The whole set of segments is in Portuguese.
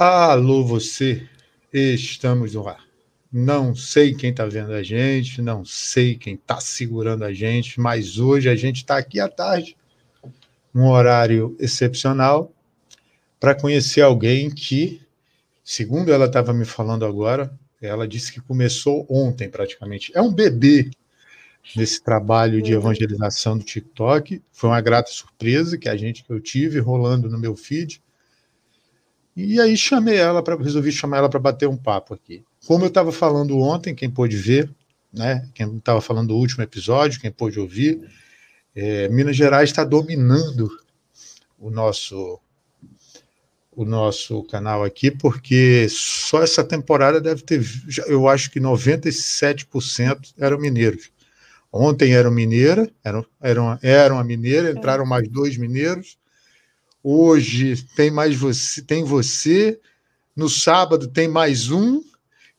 Alô, você, estamos no ar. Não sei quem está vendo a gente, não sei quem está segurando a gente, mas hoje a gente está aqui à tarde, num horário excepcional, para conhecer alguém que, segundo ela estava me falando agora, ela disse que começou ontem praticamente. É um bebê nesse trabalho de evangelização do TikTok. Foi uma grata surpresa que a gente que eu tive rolando no meu feed. E aí chamei ela para resolvi chamar ela para bater um papo aqui. Como eu estava falando ontem, quem pôde ver, né? Quem estava falando do último episódio, quem pôde ouvir, é, Minas Gerais está dominando o nosso o nosso canal aqui, porque só essa temporada deve ter, eu acho que 97% eram mineiros. Ontem eram mineira, eram, eram, eram a mineira, entraram mais dois mineiros, Hoje tem mais você, tem você. No sábado tem mais um.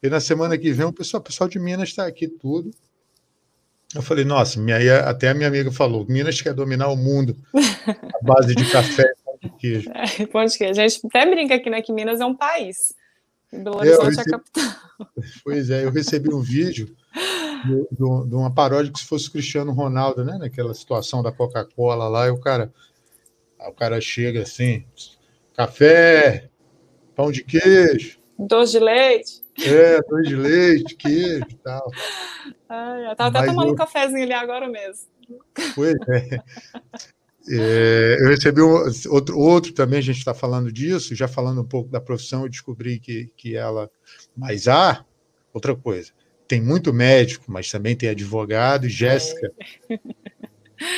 E na semana que vem o pessoal, o pessoal de Minas está aqui tudo. Eu falei, nossa, minha, até a minha amiga falou, Minas quer dominar o mundo a base de café e pão de queijo. É, pão de queijo. A gente até brinca aqui, né, que Minas é um país. Belo Horizonte é, recebi, é a capital. Pois é, eu recebi um vídeo de, de, de uma paródia que se fosse Cristiano Ronaldo, né, naquela situação da Coca-Cola lá, e o cara Aí o cara chega assim, café, pão de queijo. Doce de leite. É, doce de leite, queijo e tal. Ai, eu tava até tomando eu... um cafezinho ali agora mesmo. Pois é. é eu recebi um, outro, outro também, a gente está falando disso, já falando um pouco da profissão, eu descobri que, que ela. Mas há outra coisa. Tem muito médico, mas também tem advogado, Jéssica. É.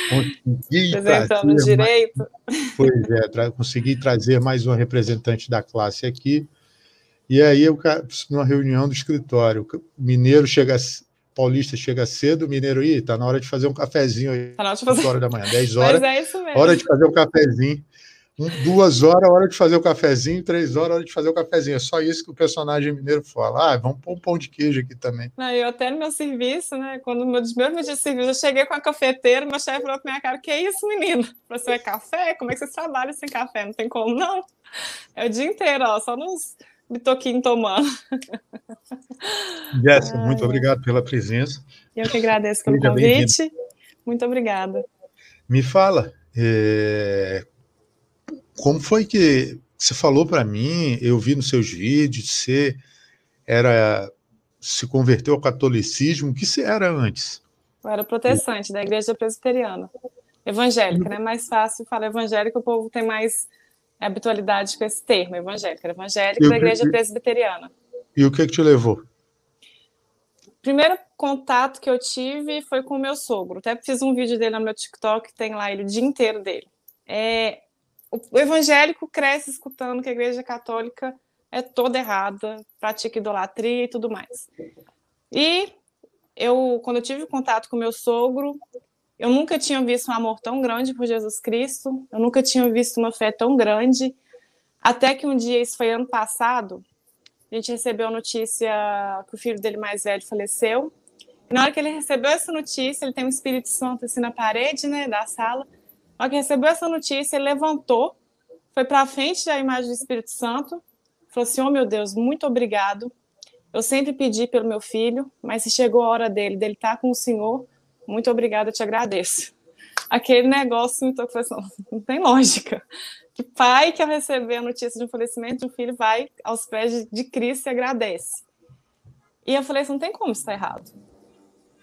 Consegui Apresentando direito. Mais, pois é, tra consegui trazer mais um representante da classe aqui. E aí, eu, numa reunião do escritório, o mineiro chega, paulista chega cedo, o mineiro, ih, tá na hora de fazer um cafezinho aí. Tá na hora de fazer... horas da manhã, 10 horas. Mas é isso mesmo. Hora de fazer um cafezinho duas horas, hora de fazer o cafezinho, três horas, hora de fazer o cafezinho. É só isso que o personagem mineiro fala. Ah, vamos pôr um pão de queijo aqui também. Não, eu até no meu serviço, né? Quando meu primeiro dia de serviço, eu cheguei com a cafeteira, meu chefe falou pra minha cara: que é isso, menino? Você é café? Como é que vocês trabalham sem café? Não tem como, não. É o dia inteiro, ó, só nos bitoquinhos tomando. Jéssica, muito obrigado pela presença. Eu que agradeço pelo Seja convite. Muito obrigada. Me fala, é, como foi que você falou para mim, eu vi nos seus vídeos, você era se converteu ao catolicismo, o que você era antes? Eu era protestante da igreja presbiteriana. Evangélica, né? Mais fácil falar evangélica, o povo tem mais habitualidade com esse termo, evangélica. Evangélica da igreja presbiteriana. E o que, que te levou? primeiro contato que eu tive foi com o meu sogro. Até fiz um vídeo dele no meu TikTok, tem lá ele o dia inteiro dele. É, o evangélico cresce escutando que a igreja católica é toda errada, pratica idolatria e tudo mais. E eu, quando eu tive contato com meu sogro, eu nunca tinha visto um amor tão grande por Jesus Cristo, eu nunca tinha visto uma fé tão grande, até que um dia, isso foi ano passado, a gente recebeu a notícia que o filho dele mais velho faleceu. E na hora que ele recebeu essa notícia, ele tem um Espírito Santo assim na parede, né, da sala. Hora que recebeu essa notícia, ele levantou, foi para a frente da imagem do Espírito Santo, falou assim: Oh meu Deus, muito obrigado. Eu sempre pedi pelo meu filho, mas se chegou a hora dele, dele estar tá com o Senhor, muito obrigado, eu te agradeço. Aquele negócio me tocou, assim, não tem lógica. Que pai que ao receber a notícia de um falecimento de um filho vai aos pés de Cristo e agradece. E eu falei assim, não tem como estar errado.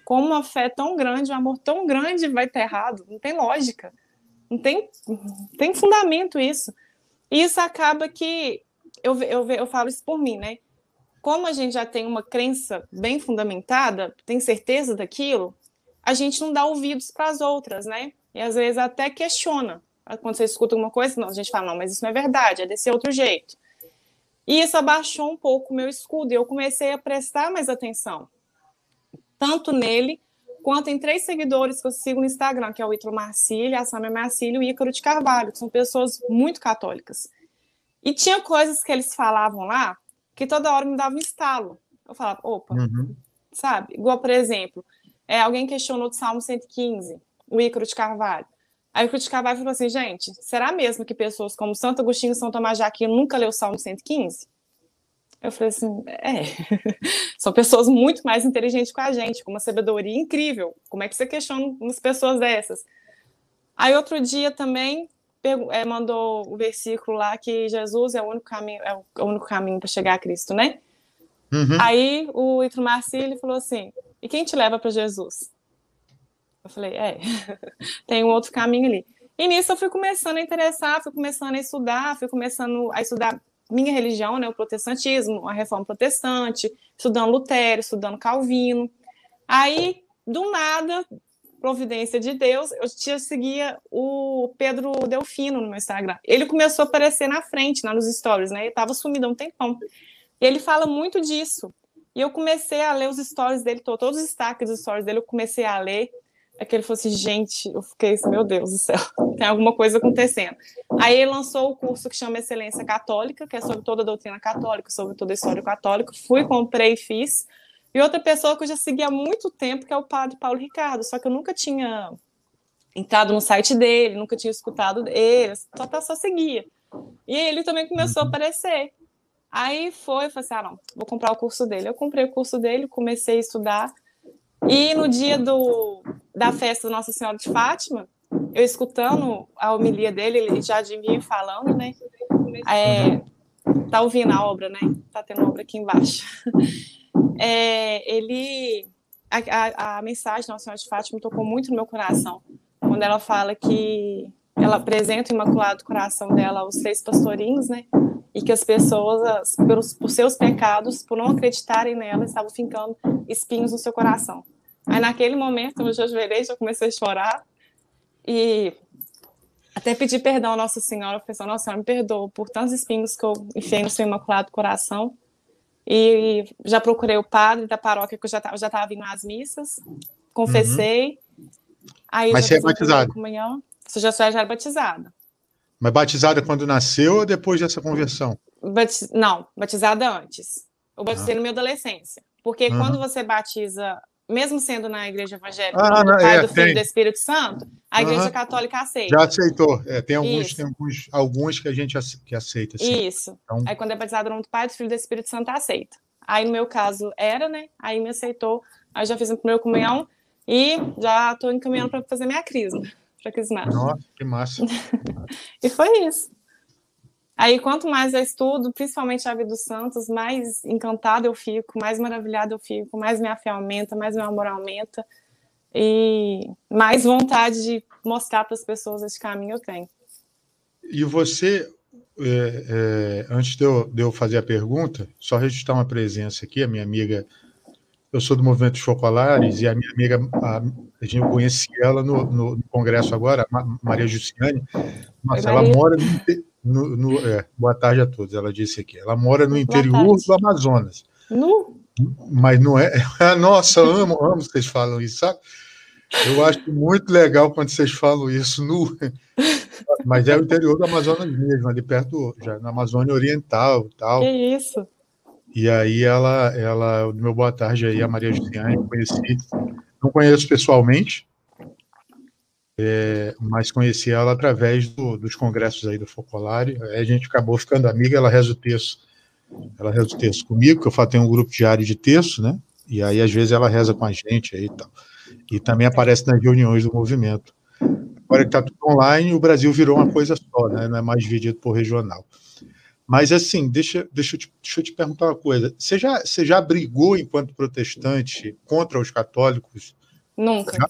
Como uma fé tão grande, um amor tão grande vai estar errado? Não tem lógica. Não tem, tem fundamento isso. E isso acaba que eu, eu, eu falo isso por mim, né? Como a gente já tem uma crença bem fundamentada, tem certeza daquilo, a gente não dá ouvidos para as outras, né? E às vezes até questiona. Quando você escuta alguma coisa, não, a gente fala, não, mas isso não é verdade, é desse outro jeito. E isso abaixou um pouco o meu escudo, e eu comecei a prestar mais atenção, tanto nele quanto em três seguidores que eu sigo no Instagram, que é o Ítalo Marcílio, a Samia Marcílio e o Ícaro de Carvalho, que são pessoas muito católicas. E tinha coisas que eles falavam lá que toda hora me dava um estalo. Eu falava, opa, uhum. sabe? Igual, por exemplo, é, alguém questionou do Salmo 115, o Ícaro de Carvalho. Aí o criticava e falou assim, gente, será mesmo que pessoas como Santo Agostinho e São Tomás de Aquino nunca leu o Salmo 115? Eu falei assim, é, são pessoas muito mais inteligentes que a gente, com uma sabedoria incrível. Como é que você questiona umas pessoas dessas? Aí outro dia também é, mandou o versículo lá que Jesus é o único caminho, é o único caminho para chegar a Cristo, né? Uhum. Aí o Itro Marcílio falou assim: e quem te leva para Jesus? Eu falei: é, tem um outro caminho ali. E nisso eu fui começando a interessar, fui começando a estudar, fui começando a estudar minha religião, né, o protestantismo, a reforma protestante, estudando Lutero, estudando Calvino. Aí, do nada, providência de Deus, eu tinha seguia o Pedro Delfino no meu Instagram. Ele começou a aparecer na frente, lá nos stories, né? Ele estava sumido há um tempão. E ele fala muito disso. E eu comecei a ler os stories dele, todos os destaques dos stories dele, eu comecei a ler. É que falou assim, gente, eu fiquei assim, meu Deus do céu, tem alguma coisa acontecendo. Aí ele lançou o curso que chama Excelência Católica, que é sobre toda a doutrina católica, sobre toda a história católica. Fui, comprei e fiz. E outra pessoa que eu já segui há muito tempo, que é o padre Paulo Ricardo, só que eu nunca tinha entrado no site dele, nunca tinha escutado ele, só, só seguia. E ele também começou a aparecer. Aí foi, eu falei assim, ah, não, vou comprar o curso dele. Eu comprei o curso dele, comecei a estudar. E no dia do, da festa da Nossa Senhora de Fátima, eu escutando a homilia dele, ele já vinha falando, né? É, tá ouvindo a obra, né? Tá tendo obra aqui embaixo. É, ele, a, a, a mensagem da Nossa Senhora de Fátima tocou muito no meu coração, quando ela fala que ela apresenta o Imaculado Coração dela aos três pastorinhos, né? E que as pessoas, pelos, por seus pecados, por não acreditarem nela, estavam ficando espinhos no seu coração. Aí, naquele momento, eu já ajoelhei, já comecei a chorar. E até pedi perdão à Nossa Senhora, eu falei assim, Nossa Senhora, me perdoa por tantos espinhos que eu enfiei no seu Imaculado Coração. E já procurei o padre da paróquia, que eu já estava vindo às missas, confessei. Uhum. Aí Mas você é batizada? Você já, já era batizada. Mas batizada quando nasceu ou depois dessa conversão? Batiz... Não, batizada antes. Eu batizei ah. no meu adolescência. Porque quando você batiza, mesmo sendo na igreja evangélica, ah, do Pai, é, do Filho e do Espírito Santo, a igreja católica aceita. Já aceitou. É, tem alguns, tem alguns, alguns que a gente que aceita. Sim. Isso. Então... Aí quando é batizado no nome do Pai, do Filho do Espírito Santo, aceita. Aí no meu caso era, né? Aí me aceitou. Aí já fiz a primeira comunhão e já estou encaminhando para fazer minha crisma para Crismar. Nossa, que massa. e foi isso. Aí, quanto mais eu estudo, principalmente a vida dos santos, mais encantada eu fico, mais maravilhada eu fico, mais minha fé aumenta, mais meu amor aumenta e mais vontade de mostrar para as pessoas esse caminho eu tenho. E você, é, é, antes de eu, de eu, fazer a pergunta, só registrar uma presença aqui, a minha amiga eu sou do Movimento dos Focolares e a minha amiga, a, gente conheci ela no, no, no congresso agora, Maria Jussiane. Nossa, ela mora no, no é, boa tarde a todos. Ela disse aqui, ela mora no interior do Amazonas. No? Mas não é. Nossa, amo, amo vocês falam isso, sabe? Eu acho muito legal quando vocês falam isso no. Mas é o interior do Amazonas mesmo, ali perto, já na Amazônia Oriental tal. Que isso? E aí ela, ela, meu boa tarde aí, a Maria Juliane, conheci, não conheço pessoalmente, é, mas conheci ela através do, dos congressos aí do Focolare. Aí a gente acabou ficando amiga, ela reza o texto, ela reza o texto comigo, que eu tenho um grupo diário de texto, né? E aí às vezes ela reza com a gente aí e tal. E também aparece nas reuniões do movimento. Agora que está tudo online, o Brasil virou uma coisa só, né? Não é mais dividido por regional. Mas, assim, deixa, deixa, eu te, deixa eu te perguntar uma coisa. Você já, você já brigou, enquanto protestante, contra os católicos? Nunca. Já?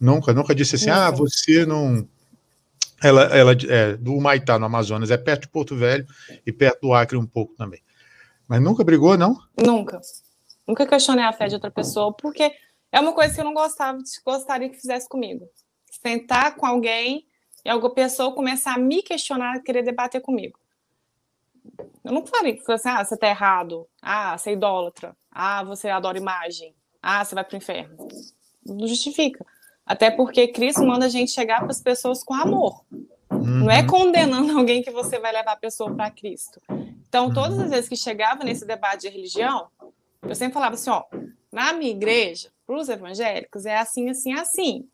Nunca? Nunca disse assim, ah, Nunca. ah, você não... Ela, ela é do Maitá, no Amazonas, é perto de Porto Velho e perto do Acre um pouco também. Mas nunca brigou, não? Nunca. Nunca questionei a fé de outra pessoa, porque é uma coisa que eu não gostava, gostaria que fizesse comigo. Sentar com alguém e alguma pessoa começar a me questionar, querer debater comigo. Eu não falei que assim, ah, você tá errado, ah, você é idólatra, ah, você adora imagem, ah, você vai pro inferno. Não justifica. Até porque Cristo manda a gente chegar para as pessoas com amor. Uhum. Não é uhum. condenando alguém que você vai levar a pessoa para Cristo. Então, todas as vezes que chegava nesse debate de religião, eu sempre falava assim: ó, na minha igreja, para os evangélicos, é assim, assim, assim.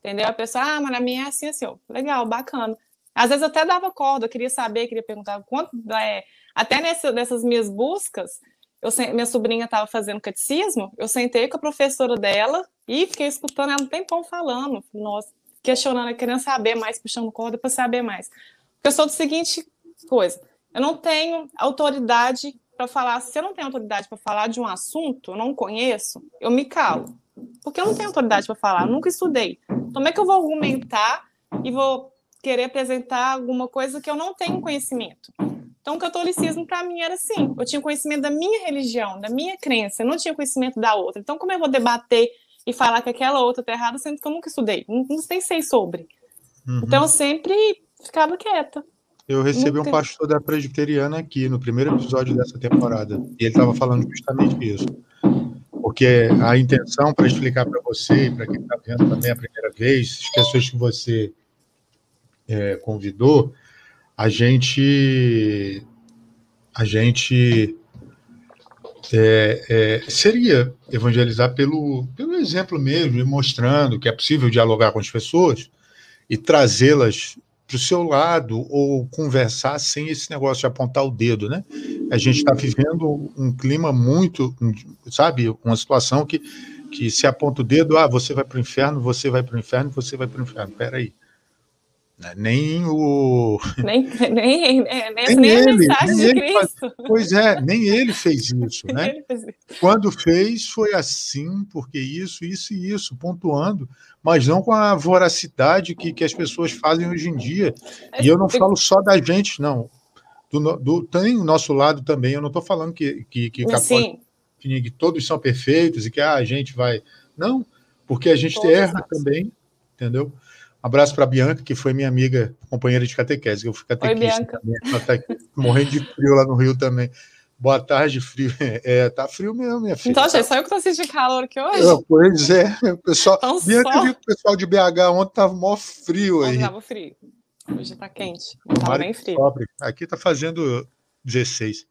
Entendeu? A pessoa, ah, mas na minha é assim, assim, ó. legal, bacana. Às vezes até dava corda, eu queria saber, queria perguntar quanto. É, até nessa, nessas minhas buscas, eu, minha sobrinha estava fazendo catecismo, eu sentei com a professora dela e fiquei escutando ela um tempão falando, nossa, questionando, querendo saber mais, puxando corda para saber mais. Porque eu sou do seguinte coisa: eu não tenho autoridade para falar, se eu não tenho autoridade para falar de um assunto, eu não conheço, eu me calo. Porque eu não tenho autoridade para falar, nunca estudei. Como é que eu vou argumentar e vou querer apresentar alguma coisa que eu não tenho conhecimento? Então, o catolicismo para mim era assim: eu tinha conhecimento da minha religião, da minha crença, eu não tinha conhecimento da outra. Então, como eu vou debater e falar que aquela outra está errada, sendo que eu nunca estudei, não, não sei sobre. Uhum. Então, eu sempre ficava quieta. Eu recebi nunca... um pastor da presbiteriana aqui no primeiro episódio dessa temporada, e ele estava falando justamente isso. Porque a intenção, para explicar para você e para quem está vendo também a primeira vez, as pessoas que você é, convidou, a gente a gente é, é, seria evangelizar pelo, pelo exemplo mesmo, mostrando que é possível dialogar com as pessoas e trazê-las para o seu lado ou conversar sem esse negócio de apontar o dedo, né? A gente está vivendo um clima muito, sabe, uma situação que, que se aponta o dedo, ah, você vai para o inferno, você vai para o inferno, você vai para o inferno. Peraí. aí? Nem o. Nem, nem, é, nem, nem, ele, a mensagem nem de Cristo. Pois é, nem ele fez isso, né? Fez isso. Quando fez, foi assim, porque isso, isso e isso, pontuando, mas não com a voracidade que, que as pessoas fazem hoje em dia. E eu não falo só da gente, não. Do, do, tem o nosso lado também. Eu não estou falando que, que, que, que, todos são perfeitos e que ah, a gente vai. Não, porque a gente Todos erra também, entendeu? Abraço para a Bianca, que foi minha amiga, companheira de catequese. Eu fui catequista Oi, também. Ela tá morrendo de frio lá no Rio também. Boa tarde, frio. É, tá frio mesmo, minha filha. Então, gente, só eu que tô sentindo calor aqui hoje. É, pois é, o pessoal. Então, Bianca só... viu que o pessoal de BH ontem tava mó frio aí. Tava frio. Hoje tá quente. Tava bem frio. Pobre. Aqui tá fazendo 16.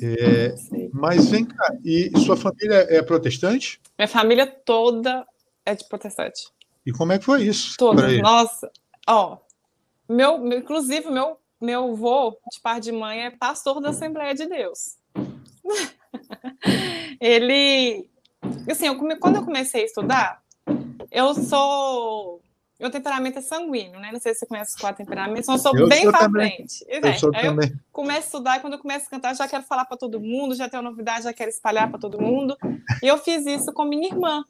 É, mas vem cá, e sua família é protestante? Minha família toda é de protestante. E como é que foi isso? Todos. Nossa, ó, meu, meu, inclusive meu meu avô de par de mãe é pastor da Assembleia de Deus. Ele, assim, eu come, quando eu comecei a estudar, eu sou meu temperamento é sanguíneo, né? Não sei se você conhece os quatro temperamentos, eu sou eu bem para frente. Eu, é, sou eu começo a estudar e quando eu começo a cantar, já quero falar para todo mundo, já tenho novidade, já quero espalhar para todo mundo. E eu fiz isso com minha irmã.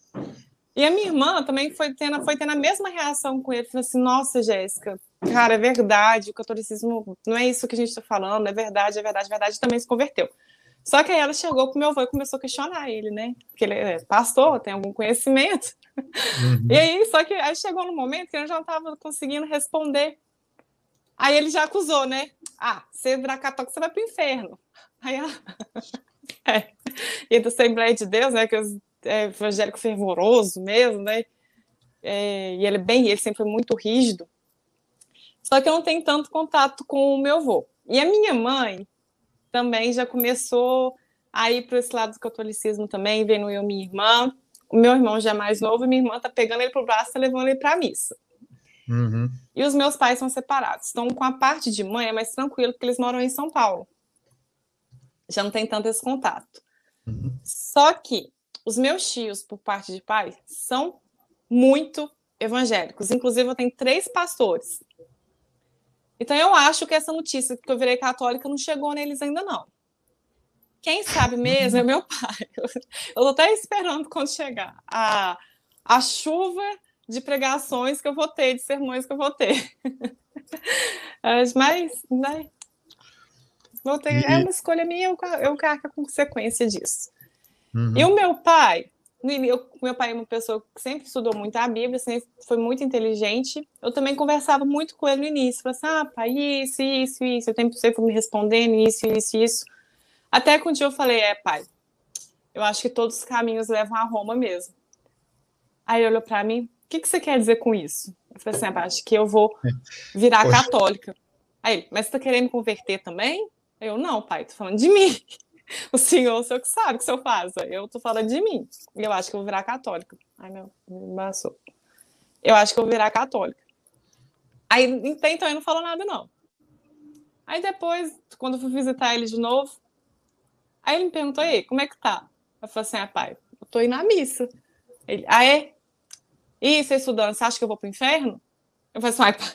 E a minha irmã também foi tendo, foi tendo a mesma reação com ele. Falou assim: Nossa, Jéssica, cara, é verdade, o catolicismo não é isso que a gente está falando, é verdade, é verdade, é verdade. E também se converteu. Só que aí ela chegou com meu avô e começou a questionar ele, né? Porque ele é pastor, tem algum conhecimento. Uhum. E aí, só que aí chegou no momento que eu já não estava conseguindo responder. Aí ele já acusou, né? Ah, você virar católico, você vai para o inferno. Aí ela. é. E da Assembleia de Deus, né? Que os é, evangélico fervoroso mesmo, né? É, e ele é bem, ele sempre foi muito rígido. Só que eu não tenho tanto contato com o meu avô. E a minha mãe também já começou a ir para esse lado do catolicismo também, vendo eu e minha irmã. O meu irmão já é mais novo e minha irmã tá pegando ele pro braço e levando ele para a missa. Uhum. E os meus pais são separados. Então, com a parte de mãe é mais tranquilo, porque eles moram em São Paulo. Já não tem tanto esse contato. Uhum. Só que os meus tios, por parte de pai, são muito evangélicos. Inclusive, eu tenho três pastores. Então, eu acho que essa notícia que eu virei católica não chegou neles ainda, não. Quem sabe mesmo é meu pai. Eu estou até esperando quando chegar a, a chuva de pregações que eu vou ter, de sermões que eu vou ter. Mas, né? Ter, é uma escolha minha, eu, eu cargo a consequência disso. Uhum. E o meu pai, eu, meu pai é uma pessoa que sempre estudou muito a Bíblia, sempre foi muito inteligente. Eu também conversava muito com ele no início. Falava assim, ah, pai, isso, isso, isso. Eu sempre, sempre me respondendo isso, isso, isso. Até que um dia eu falei, é, pai, eu acho que todos os caminhos levam a Roma mesmo. Aí ele olhou para mim, o que, que você quer dizer com isso? Eu falei assim, ah, acho que eu vou virar Poxa. católica. Aí, mas você tá querendo me converter também? Eu, não, pai, tô falando de mim. o senhor, o senhor que sabe o que o senhor faz. Eu tô falando de mim. Eu acho que eu vou virar católica. Ai, meu, me embaçou. eu acho que eu vou virar católica. Aí, então, ele não falou nada, não. Aí depois, quando eu fui visitar ele de novo, aí ele me perguntou, aí, como é que tá? Eu falei assim, ah, pai, eu tô indo à missa. Ele, ah, é? E você estudando, você acha que eu vou pro inferno? Eu falei assim, ai, pai,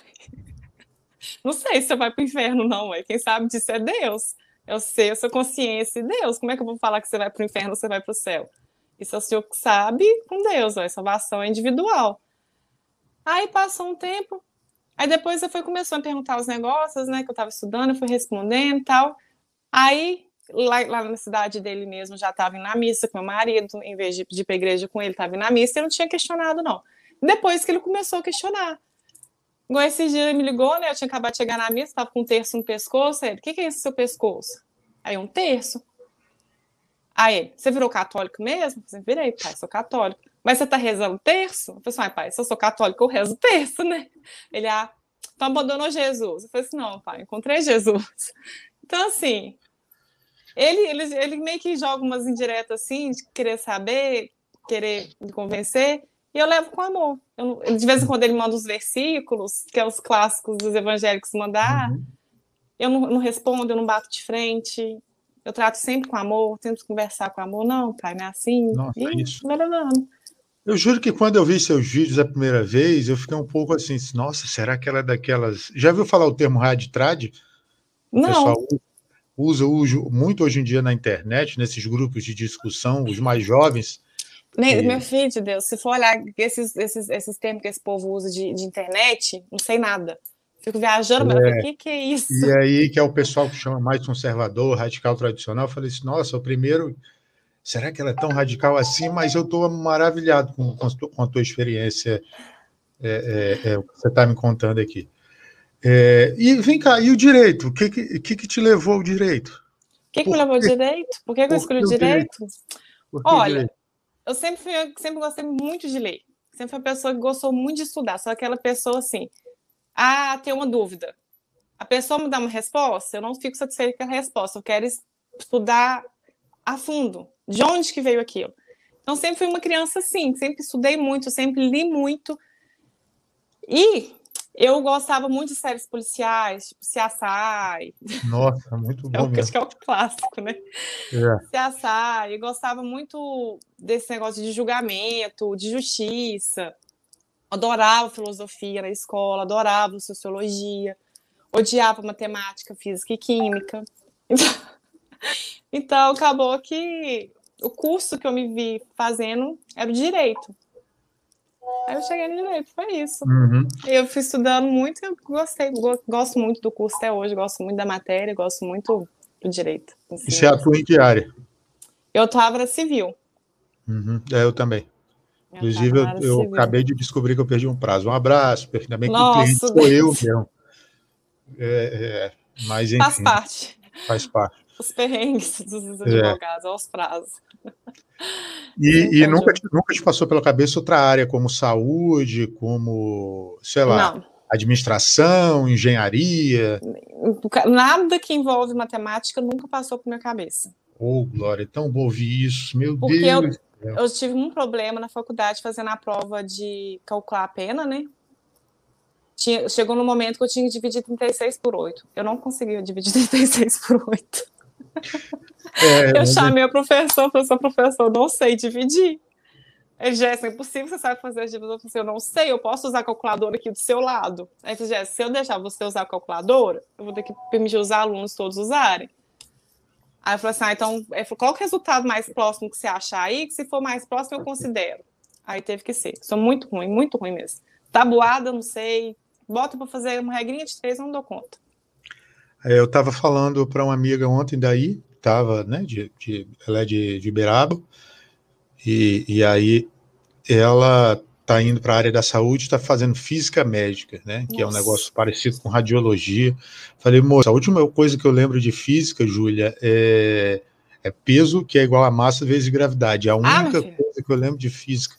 não sei se você vai pro inferno, não, é. Quem sabe disso é Deus. Eu sei, eu sou consciência Deus. Como é que eu vou falar que você vai pro inferno ou você vai pro céu? Isso é o senhor que sabe com Deus, ó, a salvação é individual. Aí passou um tempo, aí depois você foi começou a perguntar os negócios, né, que eu estava estudando, eu fui respondendo tal. Aí, lá, lá, na cidade dele mesmo, já estava na missa com meu marido, em vez de, de ir para igreja com ele, estava na missa, eu não tinha questionado, não. Depois que ele começou a questionar. Igual esse dia ele me ligou, né, eu tinha acabado de chegar na missa, estava com um terço no pescoço, ele, o que, que é esse seu pescoço? Aí, um terço. Aí, você virou católico mesmo? Eu virei, pai, sou católico. Mas você tá rezando terço? Eu falei assim, pai, se eu sou católico, eu rezo terço, né? Ele, ah, então abandonou Jesus. Eu falei assim, não, pai, encontrei Jesus. Então, assim, ele, ele, ele meio que joga umas indiretas assim, de querer saber, querer me convencer, e eu levo com amor. Eu, de vez em quando ele manda os versículos, que é os clássicos dos evangélicos mandar, uhum. eu não, não respondo, eu não bato de frente, eu trato sempre com amor, tento conversar com amor. Não, pai, não é assim. Nossa, e isso. melhorando. Eu juro que quando eu vi seus vídeos a primeira vez, eu fiquei um pouco assim, nossa, será que ela é daquelas. Já viu falar o termo raditrad? Não. O pessoal usa, usa muito hoje em dia na internet, nesses grupos de discussão, os mais jovens. Nem, e... Meu filho de Deus, se for olhar esses, esses, esses termos que esse povo usa de, de internet, não sei nada. Fico viajando, mas é, o que, que é isso? E aí, que é o pessoal que chama mais conservador, radical tradicional, eu falei assim, nossa, o primeiro, será que ela é tão radical assim? Mas eu estou maravilhado com, com, a tua experiência, é, é, é, o que você está me contando aqui. É, e vem cá, e o direito? O que, que, que te levou ao direito? O que, que me levou ao direito? Por que, que eu escolhi o direito? direito? Olha, direito? Eu sempre, fui, sempre gostei muito de ler. Sempre fui uma pessoa que gostou muito de estudar. Sou aquela pessoa assim, ah, tem uma dúvida. A pessoa me dá uma resposta, eu não fico satisfeita com a resposta, eu quero estudar a fundo. De onde que veio aquilo? Então, sempre fui uma criança assim, sempre estudei muito, sempre li muito. E eu gostava muito de séries policiais, tipo CSI. Nossa, muito bom. É, acho que é o clássico, né? É. CSI. Eu gostava muito desse negócio de julgamento, de justiça adorava filosofia na escola, adorava sociologia, odiava matemática, física e química. Então, então, acabou que o curso que eu me vi fazendo era o direito. Aí eu cheguei no direito, foi isso. Uhum. Eu fui estudando muito e gostei, gosto muito do curso até hoje, gosto muito da matéria, gosto muito do direito. Assim. E você atua em que área? Eu estava na civil. Uhum. É, eu também. Inclusive, eu, eu acabei de descobrir que eu perdi um prazo. Um abraço, ainda bem que Nossa, o cliente sou eu mesmo. É, é, mas, enfim, faz parte. Faz parte. Os perrengues dos é. advogados, é. aos prazos. E, e nunca, te, nunca te passou pela cabeça outra área, como saúde, como, sei lá, Não. administração, engenharia? Nada que envolve matemática nunca passou por minha cabeça. Oh, Glória, é tão bom ouvir isso, meu Porque Deus. Eu, eu tive um problema na faculdade fazendo a prova de calcular a pena, né? Tinha, chegou no momento que eu tinha que dividir 36 por 8. Eu não conseguia dividir 36 por 8. É, eu chamei a professor, professor, professor, não sei dividir. Ele, Jéssica, é impossível, você sabe fazer as divisões. Eu falei, eu não sei, eu posso usar a calculadora aqui do seu lado. Aí ele Jéssica, se eu deixar você usar a calculadora, eu vou ter que permitir os alunos todos usarem. Aí eu falei assim: ah, então, qual é o resultado mais próximo que você achar aí? Que se for mais próximo, eu considero. Aí teve que ser. Sou muito ruim, muito ruim mesmo. Tabuada, não sei. Bota para fazer uma regrinha de três, eu não dou conta. É, eu estava falando para uma amiga ontem daí, tava, né, de, de, ela é de, de Beraba, e, e aí ela está indo para a área da saúde, está fazendo física médica, né? Que Nossa. é um negócio parecido com radiologia. Falei, moça, a última coisa que eu lembro de física, Júlia, é, é peso que é igual a massa vezes gravidade. A ah, única ah, coisa que eu lembro de física.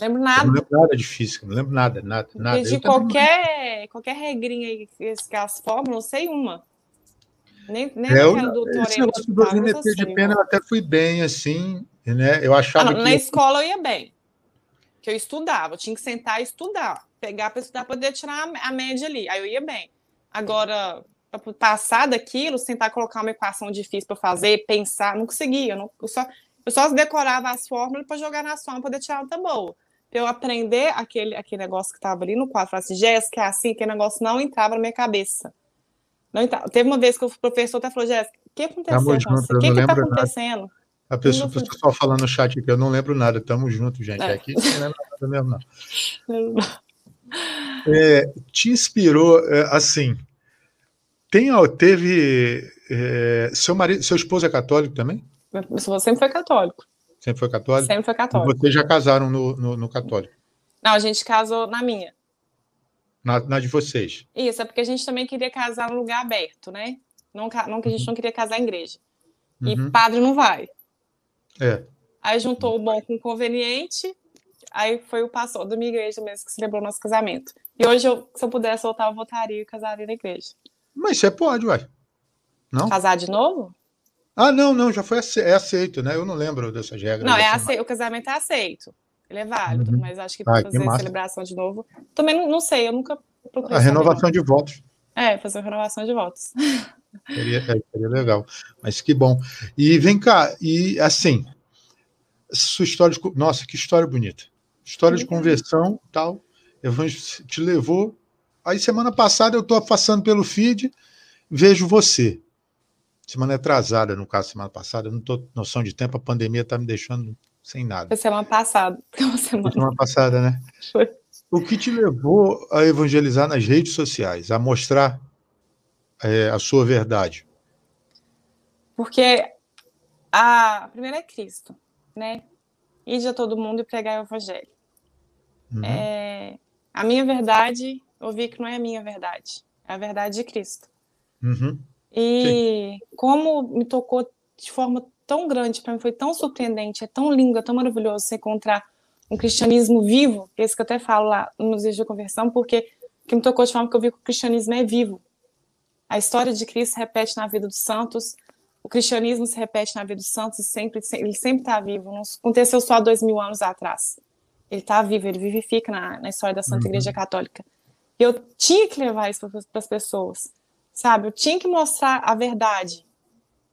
Lembro nada. Eu não lembro nada de física, não lembro nada, nada, nada. De qualquer, qualquer regrinha aí, que as fórmulas, sei uma. Nem, nem é, eu, do Esse negócio do dosimetria de pena eu até fui bem, assim, né? Eu achava ah, que... Na escola eu ia bem que eu estudava, eu tinha que sentar e estudar. pegar para estudar, poder tirar a média ali. Aí eu ia bem. Agora, para passar daquilo, tentar colocar uma equação difícil para fazer, pensar, não conseguia. Eu, não, eu, só, eu só decorava as fórmulas para jogar na soma, para poder tirar nota boa. Para eu aprender aquele, aquele negócio que estava ali no quadro, falar assim, Jéssica, é assim, aquele negócio não entrava na minha cabeça. Não entrava. Teve uma vez que o professor até falou, Jéssica, o que aconteceu com você? O que está acontecendo? Nada. A pessoa, pessoa só falando no chat aqui, eu não lembro nada, tamo junto, gente. É. Aqui não lembro nada mesmo, não. É, te inspirou, é, assim, tem, teve, é, seu marido, seu esposo é católico também? Meu sempre foi católico. Sempre foi católico? Sempre foi católico. E vocês já casaram no, no, no, católico? Não, a gente casou na minha. Na, na, de vocês? Isso, é porque a gente também queria casar no lugar aberto, né? Não, não que a gente uhum. não queria casar em igreja. E uhum. padre não vai. É. Aí juntou o bom com o conveniente, aí foi o pastor da minha igreja mesmo que celebrou nosso casamento. E hoje, eu, se eu pudesse voltar, eu votaria e casaria na igreja. Mas você pode, uai. Não? Casar de novo? Ah, não, não, já foi é aceito, né? Eu não lembro dessas regras. Não, é aceito, o casamento é aceito. Ele é válido, uhum. mas acho que para ah, fazer a celebração de novo. Também não, não sei, eu nunca procurei. A renovação de votos. É, fazer a renovação de votos. Seria, é, seria legal. Mas que bom. E vem cá, e assim, sua história de. Nossa, que história bonita. História de conversão tal. Te levou. Aí, semana passada, eu estou passando pelo feed, vejo você semana atrasada, no caso, semana passada, eu não estou noção de tempo, a pandemia está me deixando sem nada. Foi semana passada. Semana. semana passada, né? Foi. O que te levou a evangelizar nas redes sociais, a mostrar é, a sua verdade? Porque a primeira é Cristo, né? Ir a todo mundo e pregar o evangelho. Uhum. É, a minha verdade, eu vi que não é a minha verdade, é a verdade de Cristo. Uhum. E Sim. como me tocou de forma tão grande, para mim foi tão surpreendente, é tão lindo, é tão maravilhoso se encontrar um cristianismo vivo, esse que eu até falo lá nos vídeos de conversão, porque que me tocou de forma que eu vi que o cristianismo é vivo. A história de Cristo se repete na vida dos santos, o cristianismo se repete na vida dos santos e sempre, ele sempre está vivo. Não aconteceu só dois mil anos atrás. Ele está vivo, ele vivifica na, na história da Santa uhum. Igreja Católica. E eu tinha que levar isso para as pessoas sabe? Eu tinha que mostrar a verdade.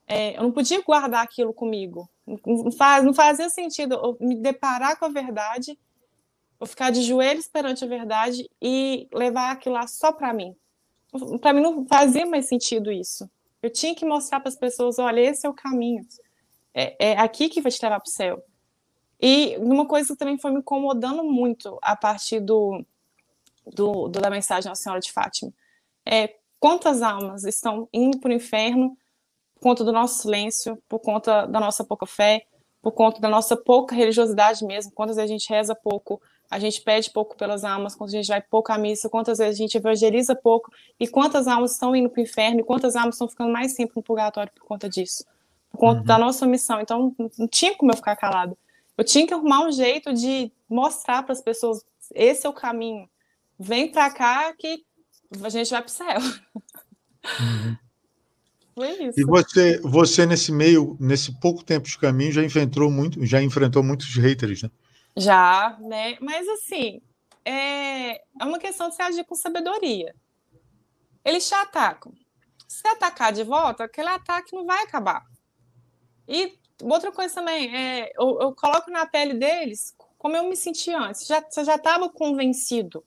É, eu não podia guardar aquilo comigo. Não, faz, não fazia sentido eu me deparar com a verdade, eu ficar de joelhos perante a verdade e levar aquilo lá só para mim. Para mim não fazia mais sentido isso. Eu tinha que mostrar para as pessoas: olha, esse é o caminho. É, é aqui que vai te levar para o céu. E uma coisa que também foi me incomodando muito a partir do, do, do da mensagem da Senhora de Fátima é Quantas almas estão indo para o inferno conta do nosso silêncio, por conta da nossa pouca fé, por conta da nossa pouca religiosidade mesmo? Quantas vezes a gente reza pouco, a gente pede pouco pelas almas, quantas vezes a gente vai pouco à missa, quantas vezes a gente evangeliza pouco, e quantas almas estão indo para o inferno, e quantas almas estão ficando mais tempo no purgatório por conta disso, por conta uhum. da nossa missão. Então, não tinha como eu ficar calado. Eu tinha que arrumar um jeito de mostrar para as pessoas: esse é o caminho. Vem para cá que a gente vai para o céu. Uhum. Isso. E você, você nesse meio, nesse pouco tempo de caminho, já enfrentou muito, já enfrentou muitos haters, né? Já, né? Mas assim, é, é uma questão de se agir com sabedoria. Eles te atacam. Se atacar de volta, aquele ataque não vai acabar. E outra coisa também, é, eu, eu coloco na pele deles como eu me senti antes. Já, você já estava convencido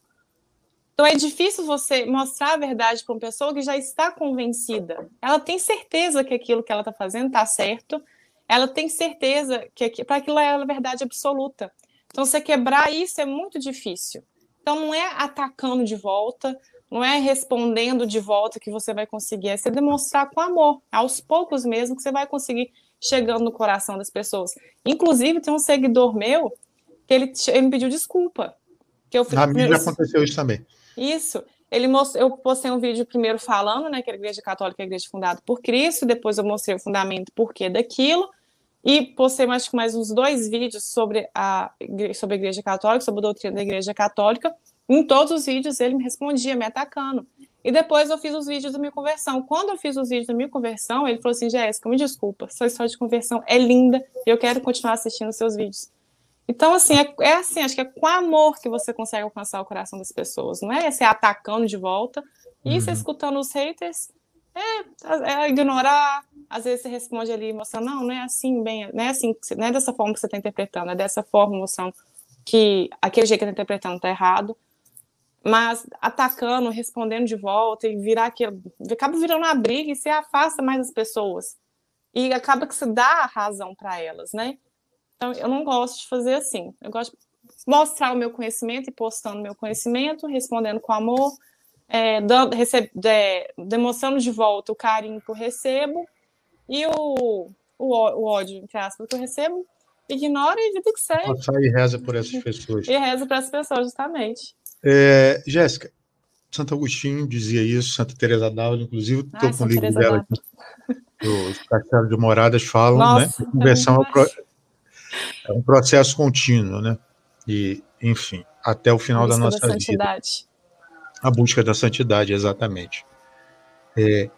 então é difícil você mostrar a verdade para uma pessoa que já está convencida. Ela tem certeza que aquilo que ela está fazendo está certo. Ela tem certeza que para aquilo é a verdade absoluta. Então você quebrar isso é muito difícil. Então não é atacando de volta, não é respondendo de volta que você vai conseguir, é você demonstrar com amor, aos poucos mesmo que você vai conseguir chegando no coração das pessoas. Inclusive tem um seguidor meu que ele, ele me pediu desculpa. Que eu, Na mídia aconteceu isso também. Isso. Ele mostrou, eu postei um vídeo primeiro falando, né, que a Igreja Católica é a igreja fundada por Cristo, depois eu mostrei o fundamento porquê daquilo, e postei mais, mais uns dois vídeos sobre a, sobre a Igreja Católica, sobre a doutrina da Igreja Católica. Em todos os vídeos ele me respondia, me atacando. E depois eu fiz os vídeos da minha conversão. Quando eu fiz os vídeos da minha conversão, ele falou assim: Jéssica, me desculpa, sua história de conversão é linda e eu quero continuar assistindo seus vídeos. Então, assim, é, é, assim, acho que é com amor que você consegue alcançar o coração das pessoas, não é? Você atacando de volta. E uhum. você escutando os haters, é, é, ignorar, às vezes você responde ali, moção, não, não é assim, bem, não é assim, não é dessa forma que você está interpretando, é dessa forma, moção, que aquele jeito que está interpretando está errado, mas atacando, respondendo de volta e virar aquilo, acaba virando uma briga e você afasta mais as pessoas, e acaba que você dá a razão para elas, né? Então, eu não gosto de fazer assim. Eu gosto de mostrar o meu conhecimento e postando meu conhecimento, respondendo com amor, é, dando, receb, é, demonstrando de volta o carinho que eu recebo e o, o, o ódio, entre aspas, que eu recebo, ignora e vida que segue. E reza por essas pessoas. e reza para essas pessoas, justamente. É, Jéssica, Santo Agostinho dizia isso, Santa Teresa d'Ávila, inclusive, estou com o livro dela aqui. Os Castelo de Moradas falam, né? Nossa, né? Conversão é é um processo contínuo, né? E, enfim, até o final da nossa da vida. A busca da santidade, exatamente. É,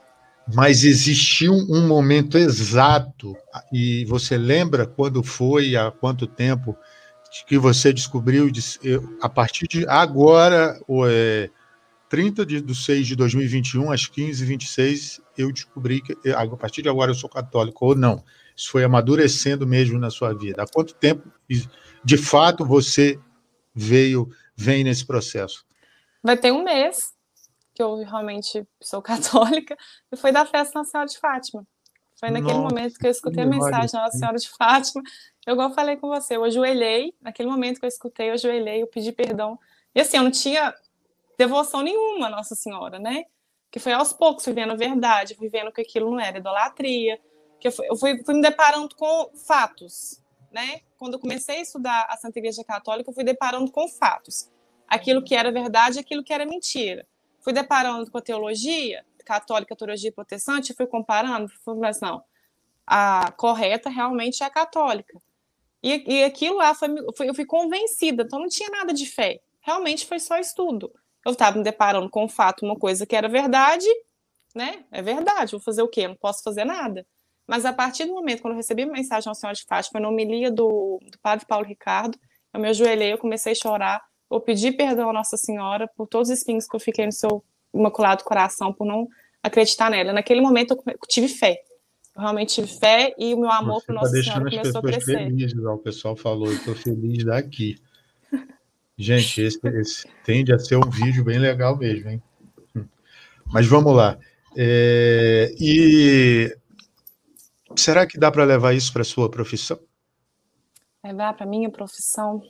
mas existiu um momento exato, e você lembra quando foi, há quanto tempo, que você descobriu, a partir de agora, é, 30 de, de 6 de 2021, às 15h26, eu descobri que, a partir de agora, eu sou católico, ou não. Isso foi amadurecendo mesmo na sua vida? Há quanto tempo, de fato, você veio, vem nesse processo? Vai ter um mês que eu realmente sou católica, e foi da festa Nossa Senhora de Fátima. Foi naquele Nossa, momento que eu escutei a mensagem da Nossa Senhora de Fátima. Eu, igual falei com você, eu ajoelhei, naquele momento que eu escutei, eu ajoelhei, eu pedi perdão. E assim, eu não tinha devoção nenhuma à Nossa Senhora, né? Que foi aos poucos, fui vendo a verdade, fui vendo que aquilo não era idolatria, que eu fui, eu fui, me deparando com fatos, né? Quando eu comecei a estudar a Santa Igreja Católica, eu fui deparando com fatos. Aquilo que era verdade aquilo que era mentira. Fui deparando com a teologia católica, teologia protestante, fui comparando, fui mas não, a correta realmente é a católica. E, e aquilo lá foi, foi, eu fui convencida, então não tinha nada de fé. Realmente foi só estudo. Eu estava me deparando com o fato, uma coisa que era verdade, né? É verdade, vou fazer o quê? não posso fazer nada. Mas a partir do momento, quando eu recebi a mensagem ao Senhor de Fátima, na homilia do, do padre Paulo Ricardo, eu me ajoelhei, eu comecei a chorar, eu pedi perdão à Nossa Senhora por todos os espinhos que eu fiquei no seu imaculado coração, por não acreditar nela. Naquele momento eu tive fé. Eu realmente tive fé e o meu amor por tá Nossa Senhora começou a crescer. Felizes, o pessoal falou, eu estou feliz daqui. Gente, esse, esse, tende a ser um vídeo bem legal mesmo, hein? Mas vamos lá. É, e Será que dá para levar isso para a sua profissão? Levar para a minha profissão?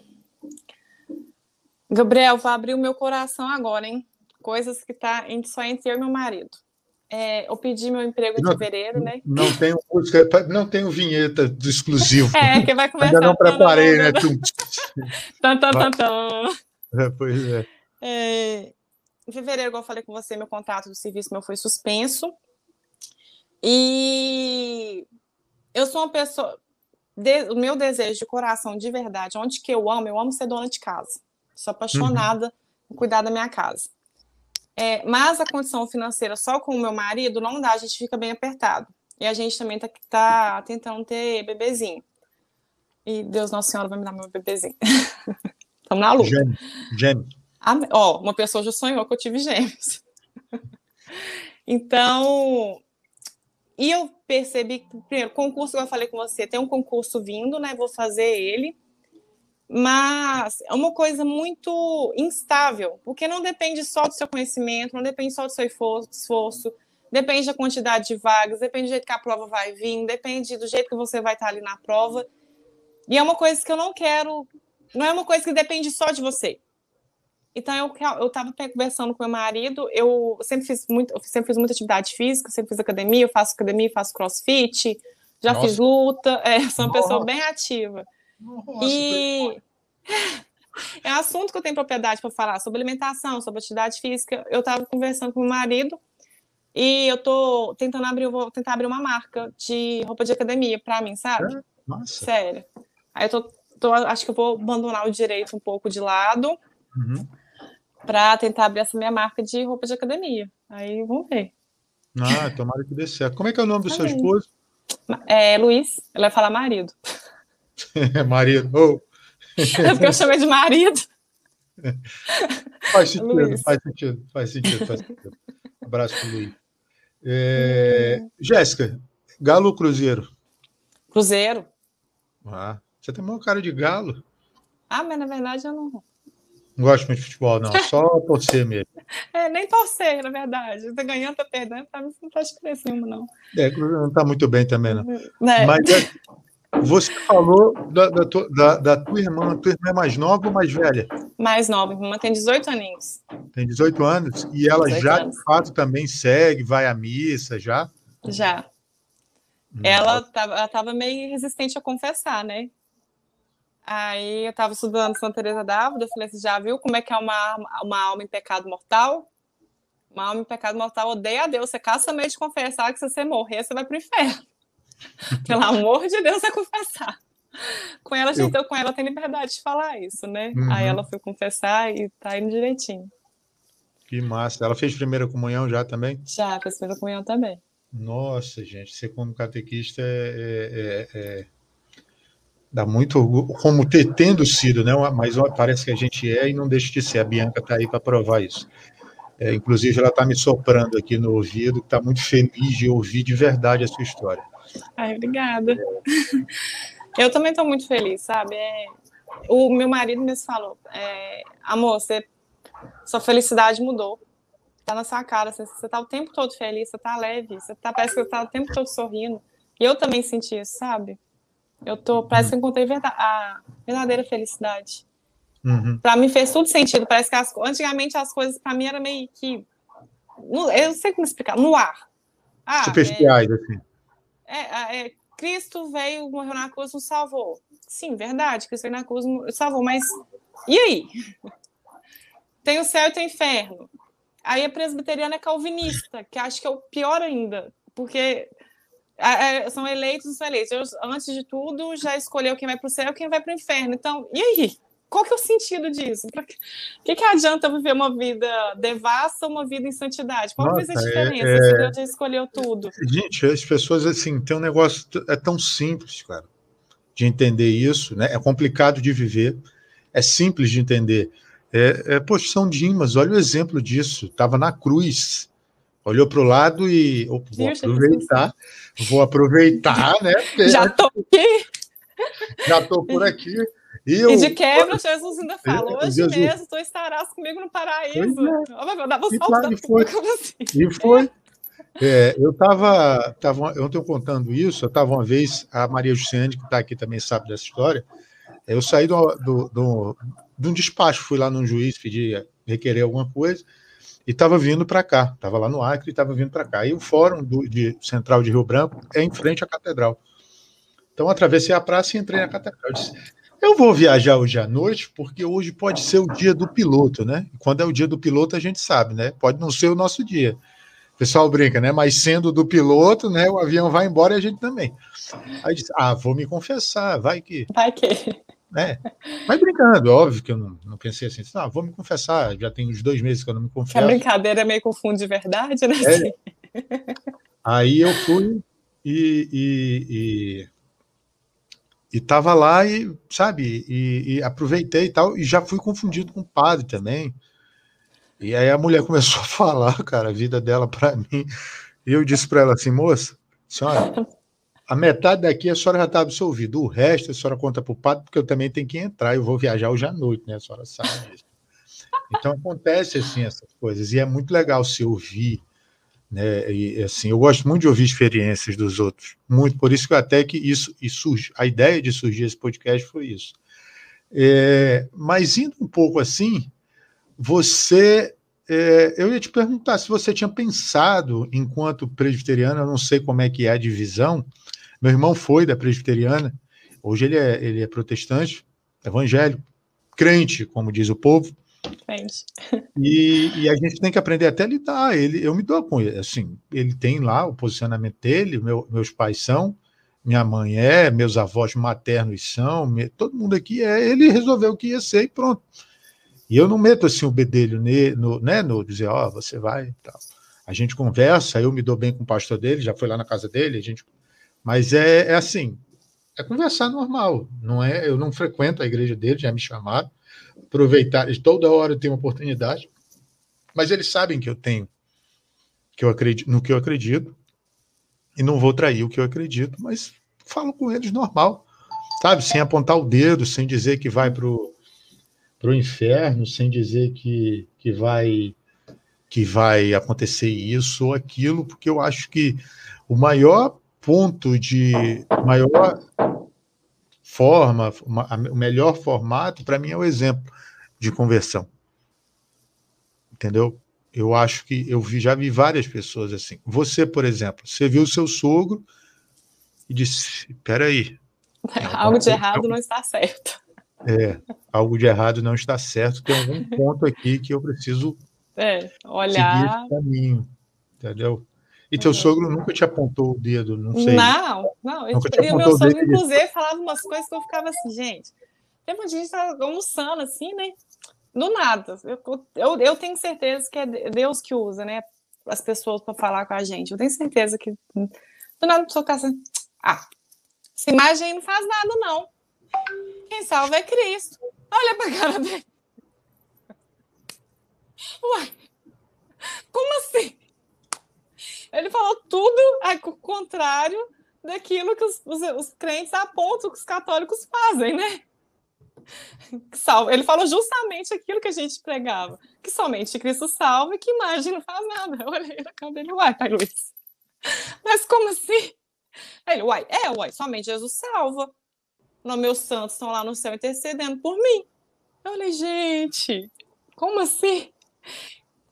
Gabriel, vou abrir o meu coração agora, hein? Coisas que tá só entre eu e meu marido. É, eu pedi meu emprego não, de fevereiro, né? Não tenho música, não tenho vinheta do exclusivo. É, que vai começar. Ainda não preparei, né? tan, tan, tan, tan. É, pois é. é. Em fevereiro, igual eu falei com você, meu contrato do serviço meu foi suspenso. E eu sou uma pessoa. De, o meu desejo de coração, de verdade, onde que eu amo, eu amo ser dona de casa. Sou apaixonada uhum. em cuidar da minha casa. É, mas a condição financeira só com o meu marido não dá, a gente fica bem apertado. E a gente também tá, tá tentando ter bebezinho. E Deus Nossa Senhora vai me dar meu bebezinho. Estamos na luta. Gêmeo. Gêmeo. Ah, ó, uma pessoa já sonhou que eu tive gêmeos. então, e eu percebi que, primeiro, concurso, como eu falei com você, tem um concurso vindo, né? Vou fazer ele. Mas é uma coisa muito instável, porque não depende só do seu conhecimento, não depende só do seu esforço, depende da quantidade de vagas, depende do jeito que a prova vai vir, depende do jeito que você vai estar ali na prova. E é uma coisa que eu não quero, não é uma coisa que depende só de você. Então eu eu estava conversando com meu marido, eu sempre fiz muito, eu sempre fiz muita atividade física, sempre fiz academia, eu faço academia, faço crossfit, já Nossa. fiz luta, é, sou uma Nossa. pessoa bem ativa. Nossa, e é um assunto que eu tenho propriedade para falar sobre alimentação, sobre atividade física. Eu estava conversando com meu marido e eu tô tentando abrir, vou tentar abrir uma marca de roupa de academia para mim, sabe? É? Nossa. Sério. Aí eu tô, tô, acho que eu vou abandonar o direito um pouco de lado. Uhum para tentar abrir essa minha marca de roupa de academia. Aí vamos ver. Ah, tomara que dê certo. Como é que é o nome do seu esposo? É Luiz, ela vai falar marido. marido. Oh. É porque eu chamei de marido. Faz sentido, Luiz. faz sentido, faz sentido, faz sentido. Abraço para Luiz. É... Jéssica, Galo ou Cruzeiro? Cruzeiro. Ah, você tem uma cara de galo. Ah, mas na verdade eu não. Não gosto muito de futebol, não. Só torcer mesmo. É, nem torcer, na verdade. Tá ganhando, tá perdendo, pra mim não faz diferença nenhuma, não. É, não tá muito bem também, não. É. Mas é, você falou da, da, tua, da, da, tua irmã. Tua irmã é mais nova ou mais velha? Mais nova. Minha irmã tem 18 aninhos. Tem 18 anos? E ela já, anos. de fato, também segue, vai à missa, já? Já. Hum. Ela estava meio resistente a confessar, né? Aí eu estava estudando Santa Teresa d'Ávila, eu falei, você já viu como é que é uma, uma alma em pecado mortal? Uma alma em pecado mortal odeia a Deus. Você caça meio de confessar que se você morrer, você vai para o inferno. Pelo amor de Deus, é confessar. Com ela, gente, eu... com ela tem liberdade de falar isso, né? Uhum. Aí ela foi confessar e tá indo direitinho. Que massa. Ela fez primeira comunhão já também? Já, fez primeira comunhão também. Nossa, gente, ser como catequista é, é, é dá muito orgulho, como ter, tendo sido, né? Mas parece que a gente é e não deixa de ser. A Bianca está aí para provar isso. É, inclusive, ela está me soprando aqui no ouvido, está muito feliz de ouvir de verdade a sua história. Ai, obrigada. Eu também estou muito feliz, sabe? É, o meu marido me falou, é, amor, você, sua felicidade mudou. Tá na sua cara, você, você tá o tempo todo feliz, você tá leve, você tá, parece que você tá o tempo todo sorrindo. E eu também senti isso, sabe? Eu tô, parece que encontrei a verdadeira felicidade. Uhum. Para mim fez tudo sentido. Parece que as, antigamente as coisas para mim era meio que, no, eu não sei como explicar, no ar. Ah, Superficiais, é, assim. É, é, Cristo veio, morreu na cruz, nos salvou. Sim, verdade, Cristo veio na cruz, nos salvou. Mas e aí? Tem o céu e tem o inferno. Aí a presbiteriana é calvinista, que acho que é o pior ainda, porque é, são eleitos são eleitos. Eu, antes de tudo, já escolheu quem vai para o céu e quem vai para o inferno. Então, e aí? Qual que é o sentido disso? O que, que adianta viver uma vida devassa ou uma vida em santidade? Qual Nossa, a diferença é, se Deus já escolheu tudo? Gente, as pessoas, assim, tem um negócio, é tão simples, cara, de entender isso, né? É complicado de viver, é simples de entender. É, é poxa, São Dimas, olha o exemplo disso, estava na cruz, olhou para o lado e vou aproveitar, vou aproveitar, né? Já estou aqui. Já estou por aqui. E, eu, e de quebra, Jesus ainda fala: hoje Jesus, mesmo tu estarás comigo no paraíso. É. Eu dava um e, foi. e foi. É, eu estava tava, eu estou contando isso, eu estava uma vez, a Maria Jussiane, que está aqui também sabe dessa história, eu saí do, do, do, de um despacho, fui lá num juiz, pedi, requerer alguma coisa, e estava vindo para cá, estava lá no Acre e estava vindo para cá. E o fórum do, de Central de Rio Branco é em frente à catedral. Então atravessei a praça e entrei na catedral. Eu disse, eu vou viajar hoje à noite, porque hoje pode ser o dia do piloto, né? Quando é o dia do piloto, a gente sabe, né? Pode não ser o nosso dia. O pessoal brinca, né? Mas sendo do piloto, né? O avião vai embora e a gente também. Aí disse, ah, vou me confessar, vai que. Vai que. É, mas brincando, óbvio que eu não, não pensei assim, ah, vou me confessar, já tem uns dois meses que eu não me confesso. A brincadeira meio confunde de verdade, né? É. Aí eu fui e, e, e, e tava lá e, sabe, e, e, aproveitei e tal, e já fui confundido com o padre também. E aí a mulher começou a falar, cara, a vida dela para mim, e eu disse para ela assim, moça, senhora, a metade daqui a senhora já está absolvida. O resto a senhora conta para o padre, porque eu também tenho que entrar. Eu vou viajar hoje à noite, né? A senhora sabe disso. Então acontece assim essas coisas. E é muito legal se ouvir. Né? E, assim, eu gosto muito de ouvir experiências dos outros. Muito. Por isso que até que isso e surge. A ideia de surgir esse podcast foi isso. É, mas indo um pouco assim, você é, eu ia te perguntar se você tinha pensado, enquanto presbiteriano, eu não sei como é que é a divisão, meu irmão foi da presbiteriana, hoje ele é, ele é protestante, evangélico, crente, como diz o povo. E, e, a gente tem que aprender até a lidar. Ele, eu me dou com ele. Assim, ele tem lá o posicionamento dele, meu, meus pais são, minha mãe é, meus avós maternos são, me, todo mundo aqui é. Ele resolveu o que ia ser e pronto. E eu não meto assim o bedelho ne, no, né, no dizer, ó, oh, você vai tal. A gente conversa, eu me dou bem com o pastor dele, já foi lá na casa dele, a gente mas é, é assim, é conversar normal. Não é, eu não frequento a igreja dele, já me chamaram. Aproveitar, toda hora eu tenho oportunidade, mas eles sabem que eu tenho, que eu acredito, no que eu acredito, e não vou trair o que eu acredito, mas falo com eles normal, sabe? Sem apontar o dedo, sem dizer que vai pro para o inferno, sem dizer que, que vai que vai acontecer isso ou aquilo, porque eu acho que o maior ponto de maior forma, o melhor formato, para mim é o exemplo de conversão. Entendeu? Eu acho que eu vi, já vi várias pessoas assim. Você, por exemplo, você viu o seu sogro e disse: peraí. Algo de errado não está certo. É, algo de errado não está certo. Tem algum ponto aqui que eu preciso é, olhar. seguir esse caminho. Entendeu? E teu sogro nunca te apontou o dedo, não sei. Não, não. Nunca te e o meu sogro, inclusive, falava umas coisas que eu ficava assim, gente. Teve um dia a gente estava almoçando, assim, né? Do nada. Eu, eu, eu, tenho certeza que é Deus que usa, né? As pessoas para falar com a gente. Eu tenho certeza que. Do nada a pessoa fica assim. Ah, essa imagem aí não faz nada, não. Quem salva é Cristo. Olha para a cara dele. Uai, como assim? Ele falou tudo ao contrário daquilo que os, os, os crentes apontam que os católicos fazem, né? Salva. Ele falou justamente aquilo que a gente pregava, que somente Cristo salva e que imagem não faz nada. Eu olhei na cara dele, uai, Pai Luiz. Mas como assim? Ele, uai, é, uai, somente Jesus salva. Os meus santos estão lá no céu intercedendo por mim. Eu falei, gente, como assim?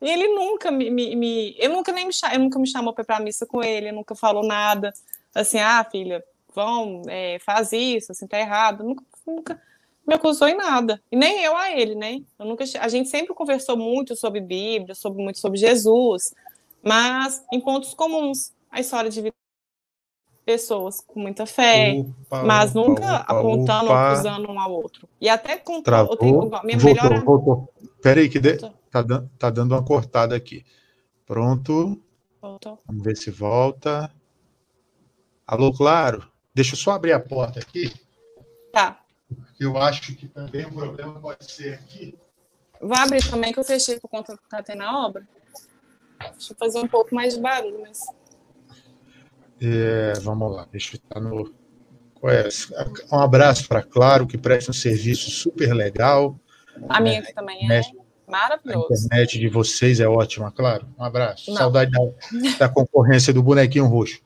E ele nunca me, me, me ele nunca nem me, ele nunca me chamou para ir para missa com ele, nunca falou nada assim, ah, filha, vão, é, faz isso, assim, tá errado. Nunca, nunca me acusou em nada. E nem eu a ele, né? Eu nunca, a gente sempre conversou muito sobre Bíblia, sobre muito sobre Jesus, mas em pontos comuns. A história de pessoas com muita fé, opa, mas opa, nunca opa, apontando ou acusando um ao outro. E até com Travou, tenho, minha voltou, melhor voltou. Peraí, que de, tá, tá dando uma cortada aqui. Pronto. Voltou. Vamos ver se volta. Alô, claro? Deixa eu só abrir a porta aqui. Tá. Eu acho que também o problema pode ser aqui. Vai abrir também, que eu fechei por conta que tá tendo a obra. Deixa eu fazer um pouco mais de barulho, mas. É, vamos lá, deixa eu estar no. É? Um abraço para Claro, que presta um serviço super legal. A minha aqui também é. Maravilhoso. A internet de vocês é ótima, claro. Um abraço. Não. Saudade da, da, concorrência do bonequinho roxo.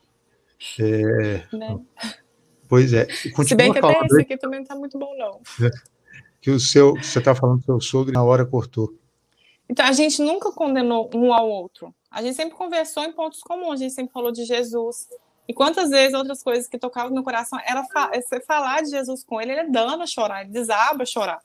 É, né? Pois é. Continua Se bem que até esse aqui também não está muito bom, não. Que o seu, você está falando do seu sogro e na hora cortou. Então, a gente nunca condenou um ao outro. A gente sempre conversou em pontos comuns, a gente sempre falou de Jesus. E quantas vezes outras coisas que tocavam no coração era fa é falar de Jesus com ele, ele é dando a chorar, ele desaba a chorar,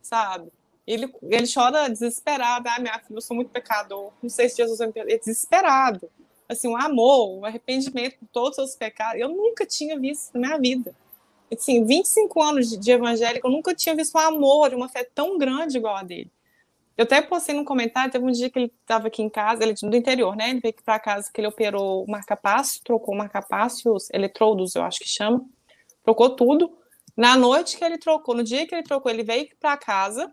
sabe? Ele, ele chora desesperado, ah, minha filha, eu sou muito pecador, não sei se Jesus vai me perdoar. É desesperado. Assim, um amor, um arrependimento por todos os seus pecados. Eu nunca tinha visto na minha vida. Assim, 25 anos de, de evangélico, eu nunca tinha visto um amor, uma fé tão grande igual a dele. Eu até postei num comentário, teve um dia que ele estava aqui em casa, ele é do interior, né? Ele veio aqui para casa que ele operou o marca-passo, trocou o marca-passo os eletrodos, eu acho que chama. Trocou tudo. Na noite que ele trocou, no dia que ele trocou, ele veio para casa,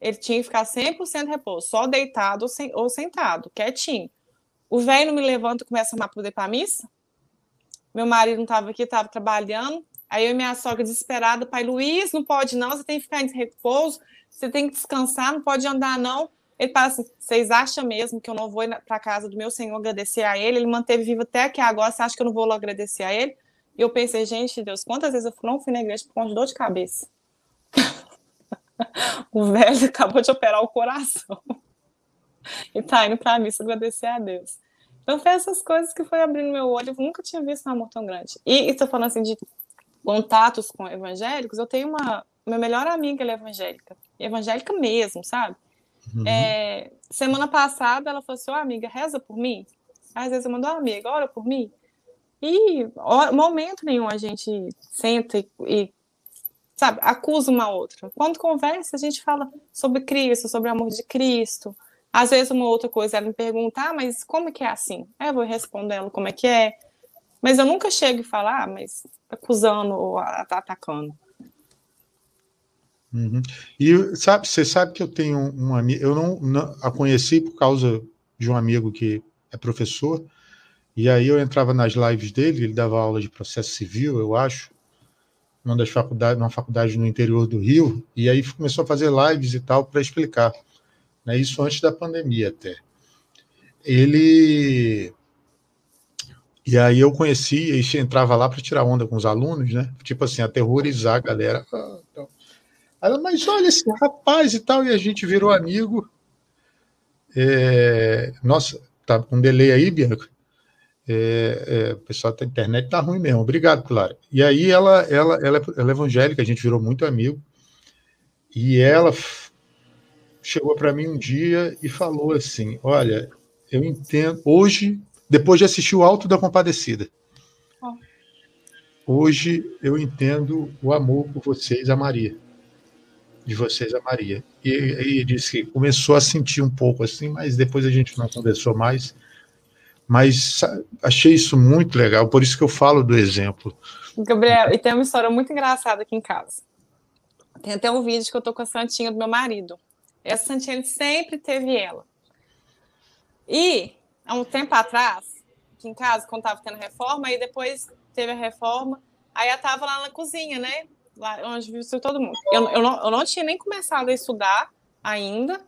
ele tinha que ficar 100% repouso, só deitado ou sentado, quietinho. O velho não me levanta e começa a amar poder para a missa. Meu marido não estava aqui, estava trabalhando. Aí eu e minha sogra desesperada, pai Luiz, não pode não, você tem que ficar em repouso você tem que descansar, não pode andar, não. Ele fala assim: vocês acham mesmo que eu não vou para a casa do meu Senhor agradecer a Ele? Ele manteve vivo até aqui agora, você acha que eu não vou agradecer a Ele? E eu pensei, gente, Deus, quantas vezes eu não fui na igreja por conta de dor de cabeça? o velho acabou de operar o coração e tá indo para a missa agradecer a Deus. Então, foi essas coisas que foi abrindo meu olho. Eu nunca tinha visto um amor tão grande. E estou falando assim de contatos com evangélicos. Eu tenho uma. Minha melhor amiga, ela é evangélica evangélica mesmo, sabe? Uhum. É, semana passada ela falou assim: oh, amiga, reza por mim. Às vezes eu mando, oh, amiga, ora por mim. E momento nenhum a gente senta e, e, sabe, acusa uma outra. Quando conversa, a gente fala sobre Cristo, sobre o amor de Cristo. Às vezes uma outra coisa ela me pergunta, ah, mas como que é assim? Eu vou responder ela como é que é. Mas eu nunca chego e falo, ah, mas acusando ou tá atacando. Uhum. E sabe, você sabe que eu tenho um amigo, eu não, não, a conheci por causa de um amigo que é professor, e aí eu entrava nas lives dele, ele dava aula de processo civil, eu acho, numa das faculdades, numa faculdade no interior do Rio, e aí começou a fazer lives e tal para explicar. Né, isso antes da pandemia até. Ele. E aí eu conhecia e entrava lá para tirar onda com os alunos, né? Tipo assim, aterrorizar a galera. Ah, então. Ela, mas olha esse rapaz e tal, e a gente virou amigo. É... Nossa, tá com um delay aí, Bianca? É, é, o pessoal da internet tá ruim mesmo. Obrigado, Clara. E aí ela, ela, ela, é, ela é evangélica, a gente virou muito amigo. E ela chegou para mim um dia e falou assim: Olha, eu entendo. Hoje, depois de assistir o Alto da Compadecida, hoje eu entendo o amor por vocês a Maria. De vocês a Maria. E, e disse que começou a sentir um pouco assim, mas depois a gente não conversou mais mas achei isso muito legal, por isso que eu falo do exemplo. Gabriel, e tem uma história muito engraçada aqui em casa. Tem até um vídeo que eu tô com a Santinha do meu marido. Essa Santinha ele sempre teve ela. E há um tempo atrás, aqui em casa, quando tava tendo reforma, aí depois teve a reforma, aí ela tava lá na cozinha, né? Lá onde viu todo mundo. Eu, eu, não, eu não tinha nem começado a estudar ainda.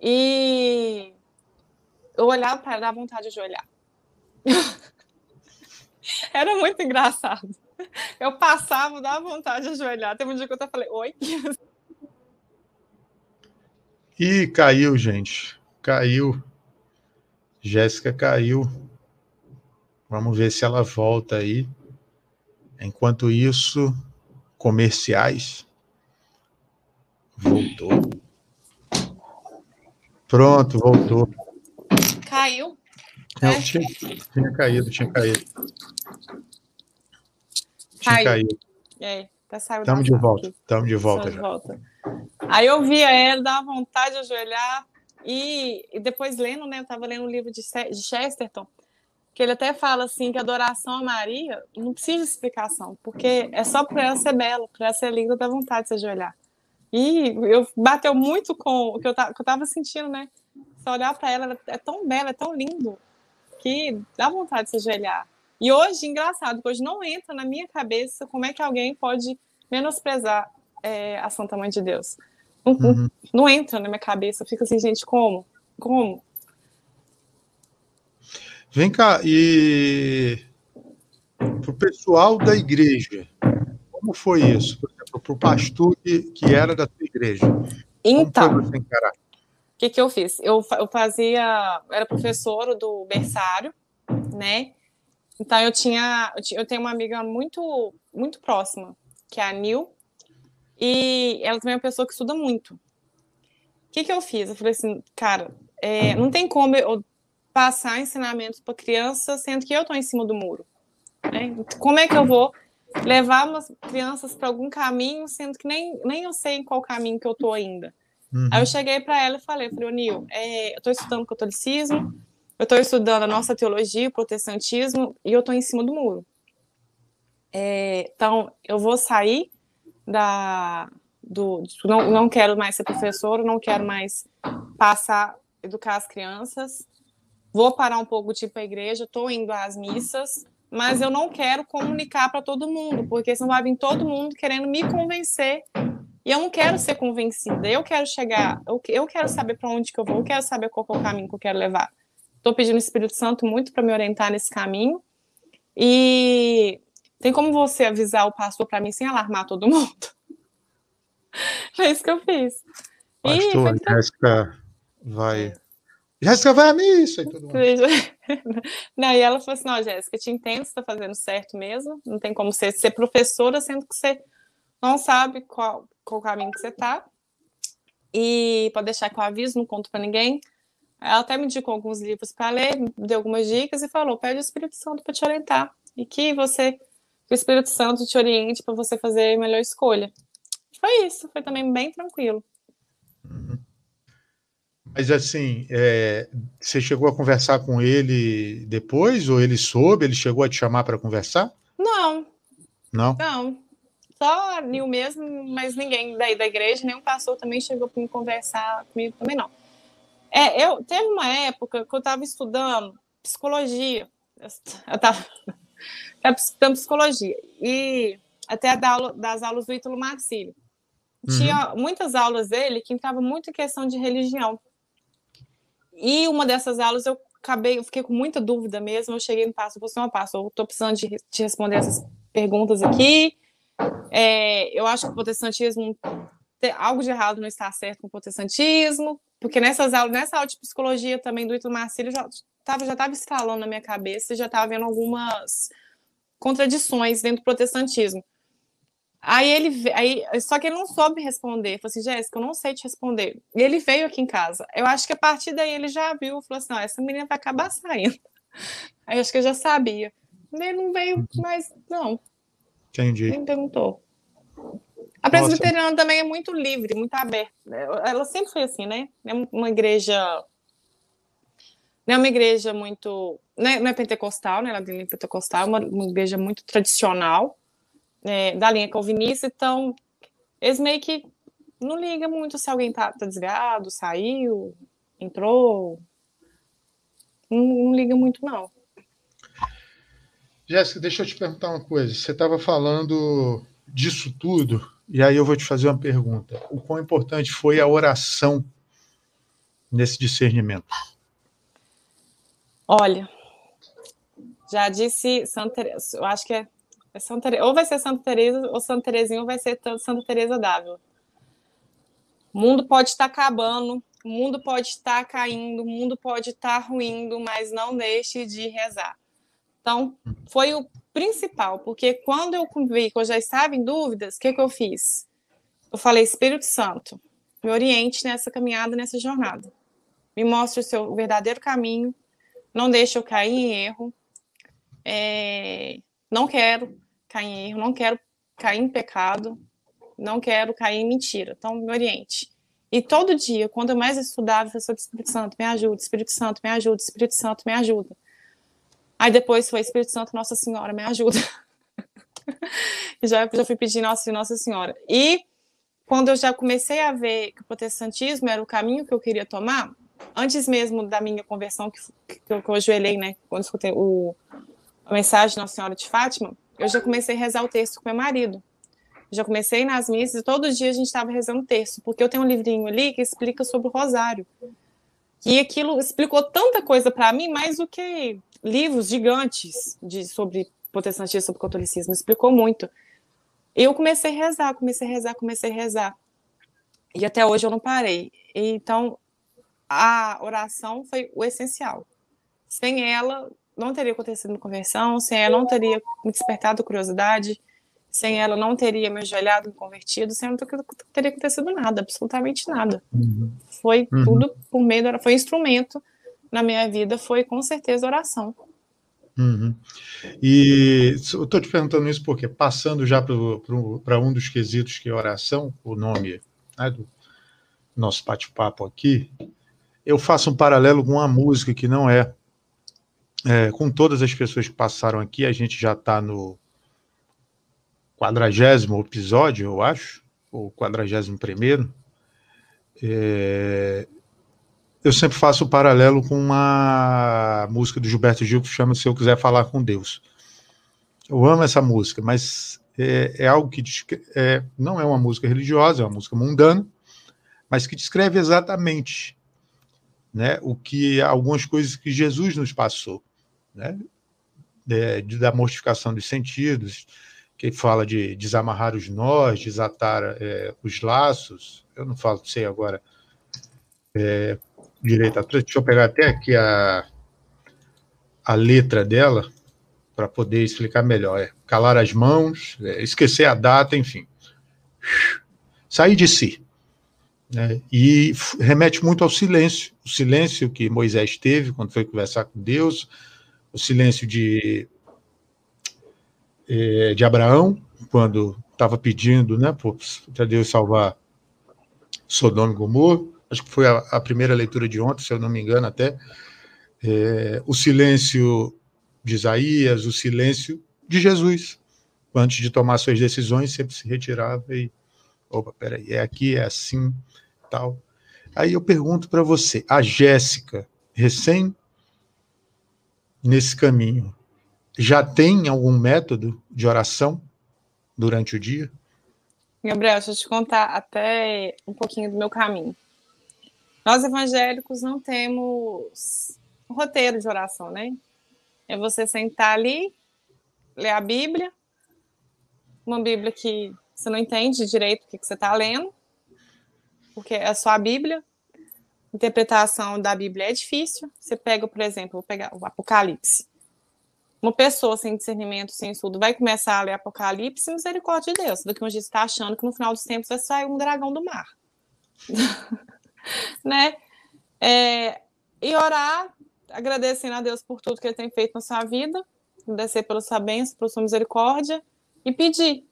E eu olhava para ela, dava vontade de olhar. Era muito engraçado. Eu passava, dava vontade de olhar. Teve um dia que eu até falei, oi. E caiu, gente. Caiu. Jéssica caiu. Vamos ver se ela volta aí. Enquanto isso, comerciais. Voltou. Pronto, voltou. Caiu? Não, é. tinha, tinha caído, tinha caído. Tinha Caiu. caído. E aí? Tá Estamos de volta, estamos de volta já. Volta. Aí eu via ela, dava vontade de ajoelhar, e, e depois lendo, né? Eu estava lendo um livro de, de Chesterton, que ele até fala assim que a adoração a Maria não precisa de explicação, porque é só para ela ser bela, para ela ser linda, dá vontade de se ajoelhar. E eu bateu muito com o que eu, que eu tava sentindo, né? Só olhar para ela, é tão bela, é tão lindo, que dá vontade de se ajoelhar. E hoje, engraçado, hoje não entra na minha cabeça como é que alguém pode menosprezar é, a Santa Mãe de Deus. Não, uhum. não, entra na minha cabeça. Fica assim, gente, como? Como? Vem cá, e para o pessoal da igreja, como foi isso? Por exemplo, para o pastor que, que era da sua igreja. Então, que, que eu fiz? Eu, eu fazia, eu era professora do berçário, né? Então eu tinha, eu tenho uma amiga muito, muito próxima, que é a Nil, e ela também é uma pessoa que estuda muito. O que, que eu fiz? Eu falei assim, cara, é, não tem como eu passar ensinamentos para criança sendo que eu estou em cima do muro. Né? Como é que eu vou levar umas crianças para algum caminho, sendo que nem, nem eu sei em qual caminho que eu estou ainda? Uhum. Aí eu cheguei para ela e falei, falei, Nil, é, eu estou estudando catolicismo, eu estou estudando a nossa teologia, o protestantismo, e eu estou em cima do muro. É, então, eu vou sair da. Do, não, não quero mais ser professor, não quero mais passar, educar as crianças. Vou parar um pouco de ir para a igreja, estou indo às missas, mas eu não quero comunicar para todo mundo, porque senão vai vir todo mundo querendo me convencer e eu não quero ser convencida. Eu quero chegar, eu, eu quero saber para onde que eu vou, eu quero saber qual é o caminho que eu quero levar. Estou pedindo o Espírito Santo muito para me orientar nesse caminho. E tem como você avisar o pastor para mim sem alarmar todo mundo? É isso que eu fiz. Pastor, e Jéssica vai. Jéssica vai a missa e tudo mais. Não, e ela falou assim: não, Jéssica, te entendo, você está fazendo certo mesmo. Não tem como você ser professora, sendo que você não sabe qual, qual caminho que você está. E pode deixar que eu aviso, não conto para ninguém. Ela até me indicou alguns livros para ler, me deu algumas dicas e falou: pede o Espírito Santo para te orientar. E que você, que o Espírito Santo te oriente para você fazer a melhor escolha. Foi isso, foi também bem tranquilo. Uhum. Mas assim, é, você chegou a conversar com ele depois, ou ele soube? Ele chegou a te chamar para conversar? Não. Não? Não. Só a Nil mesmo, mas ninguém daí da igreja, o pastor também chegou para me conversar comigo também, não. É, eu teve uma época que eu estava estudando psicologia. Eu estava estudando psicologia. E até das aulas do Ítalo Marcílio. Tinha uhum. muitas aulas dele que entrava muito em questão de religião. E uma dessas aulas eu acabei, eu fiquei com muita dúvida mesmo. Eu cheguei no passo, eu falei assim, eu estou precisando de, de, responder essas perguntas aqui. É, eu acho que o protestantismo tem algo de errado não está certo com o protestantismo, porque nessas aulas, nessa aula de psicologia também do Ítalo Marcílio já estava já estava instalando na minha cabeça, já estava vendo algumas contradições dentro do protestantismo. Aí ele aí, só que ele não soube responder. Falei assim, Jéssica, eu não sei te responder. E ele veio aqui em casa. Eu acho que a partir daí ele já viu, falou assim: essa menina vai acabar saindo. Aí acho que eu já sabia. Ele não veio mais, não. Entendi. Nem perguntou. A presbiteriana também é muito livre, muito aberta. Ela sempre foi assim, né? É uma igreja. Não é uma igreja muito. Não é, não é pentecostal, né? Ela é pentecostal, é uma, uma igreja muito tradicional é, da linha calvinista, então eles meio que não ligam muito se alguém tá, tá desviado, saiu, entrou. Não, não liga muito, não. Jéssica, deixa eu te perguntar uma coisa. Você estava falando disso tudo, e aí eu vou te fazer uma pergunta. O quão importante foi a oração nesse discernimento? Olha, já disse Santa Teresa, eu acho que é é Santa, ou vai ser Santa Teresa, ou Santa Terezinha, ou vai ser Santa Teresa d'Ávila. O mundo pode estar acabando, o mundo pode estar caindo, o mundo pode estar ruindo, mas não deixe de rezar. Então, foi o principal, porque quando eu vi que eu já estava em dúvidas, o que, que eu fiz? Eu falei, Espírito Santo, me oriente nessa caminhada, nessa jornada. Me mostre o seu verdadeiro caminho, não deixe eu cair em erro. É, não quero cair em erro, não quero cair em pecado, não quero cair em mentira. Então, me oriente. E todo dia, quando eu mais estudava, eu falei, Espírito Santo, me ajuda, Espírito Santo, me ajuda, Espírito Santo, me ajuda. Aí depois foi Espírito Santo, Nossa Senhora, me ajuda. já, já fui pedir Nossa, Nossa Senhora. E quando eu já comecei a ver que o protestantismo era o caminho que eu queria tomar, antes mesmo da minha conversão, que, que, eu, que eu ajoelhei, né, quando escutei o, a mensagem Nossa Senhora de Fátima, eu já comecei a rezar o texto com meu marido. Já comecei nas missas e todo dia a gente estava rezando o texto, porque eu tenho um livrinho ali que explica sobre o rosário. E aquilo explicou tanta coisa para mim, mais do que livros gigantes de, sobre protestantismo, sobre catolicismo. Explicou muito. Eu comecei a rezar, comecei a rezar, comecei a rezar. E até hoje eu não parei. Então, a oração foi o essencial. Sem ela, não teria acontecido uma conversão, sem ela não teria me despertado curiosidade, sem ela não teria me ajoelhado, me convertido, sem ela não teria acontecido nada, absolutamente nada. Uhum. Foi uhum. tudo por meio da foi instrumento na minha vida, foi com certeza oração. Uhum. E eu estou te perguntando isso porque, passando já para um dos quesitos que é oração, o nome né, do nosso bate-papo aqui, eu faço um paralelo com uma música que não é é, com todas as pessoas que passaram aqui, a gente já está no quadragésimo episódio, eu acho, ou quadragésimo primeiro. É, eu sempre faço o paralelo com uma música do Gilberto Gil que chama Se Eu Quiser Falar com Deus. Eu amo essa música, mas é, é algo que é, não é uma música religiosa, é uma música mundana, mas que descreve exatamente né, o que algumas coisas que Jesus nos passou né? De, de, da mortificação dos sentidos, que fala de desamarrar os nós, desatar é, os laços. Eu não falo, sei agora é, direito atrás. Deixa eu pegar até aqui a, a letra dela para poder explicar melhor. É calar as mãos, é, esquecer a data, enfim. Sair de si. Né? E remete muito ao silêncio, o silêncio que Moisés teve quando foi conversar com Deus, o silêncio de, é, de Abraão, quando estava pedindo né, para Deus salvar Sodoma e Gomorra, acho que foi a, a primeira leitura de ontem, se eu não me engano, até. É, o silêncio de Isaías, o silêncio de Jesus. Antes de tomar suas decisões, sempre se retirava e. Opa, peraí, é aqui, é assim, tal. Aí eu pergunto para você, a Jéssica, recém nesse caminho, já tem algum método de oração durante o dia? Gabriel, deixa eu te contar até um pouquinho do meu caminho. Nós evangélicos não temos roteiro de oração, né? É você sentar ali, ler a Bíblia, uma Bíblia que você não entende direito o que, você está lendo, porque é só a Bíblia. Interpretação da Bíblia é difícil. Você pega, por exemplo, vou pegar o Apocalipse. Uma pessoa sem discernimento, sem estudo, vai começar a ler Apocalipse, misericórdia de Deus. Daqui uns dias está achando que no final dos tempos vai sair um dragão do mar. né? É, e orar, agradecendo a Deus por tudo que Ele tem feito na sua vida, agradecer pela sua bênção, pela sua misericórdia, e pedir.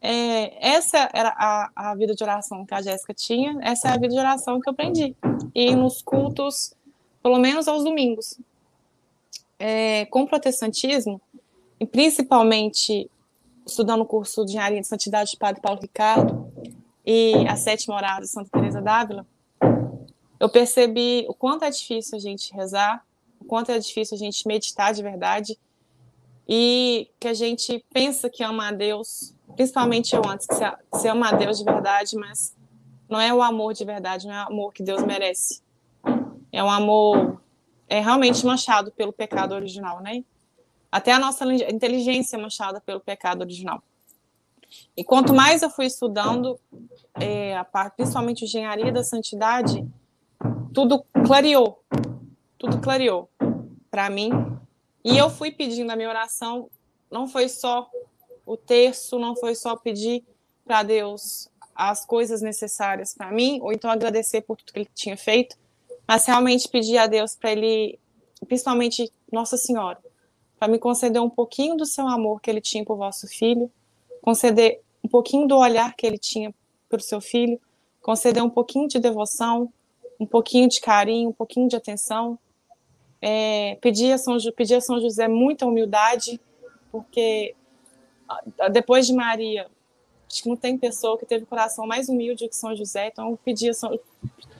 É, essa era a, a vida de oração que a Jéssica tinha, essa é a vida de oração que eu aprendi. E nos cultos, pelo menos aos domingos. É, com o protestantismo, e principalmente estudando o curso de Engenharia de Santidade de Padre Paulo Ricardo e a Sétima Morada de Santa Teresa d'Ávila, eu percebi o quanto é difícil a gente rezar, o quanto é difícil a gente meditar de verdade, e que a gente pensa que ama a Deus, principalmente eu antes, que você ama a Deus de verdade, mas não é o amor de verdade, não é o amor que Deus merece. É um amor é realmente manchado pelo pecado original, né? Até a nossa inteligência é manchada pelo pecado original. E quanto mais eu fui estudando, é, a parte, principalmente engenharia da santidade, tudo clareou, tudo clareou para mim e eu fui pedindo a minha oração, não foi só o terço, não foi só pedir para Deus as coisas necessárias para mim, ou então agradecer por tudo que ele tinha feito, mas realmente pedir a Deus para ele, principalmente Nossa Senhora, para me conceder um pouquinho do seu amor que ele tinha por vosso filho, conceder um pouquinho do olhar que ele tinha para o seu filho, conceder um pouquinho de devoção, um pouquinho de carinho, um pouquinho de atenção, é, pedir, a São, pedir a São José muita humildade, porque depois de Maria, acho que não tem pessoa que teve o coração mais humilde que São José, então eu pedi a São,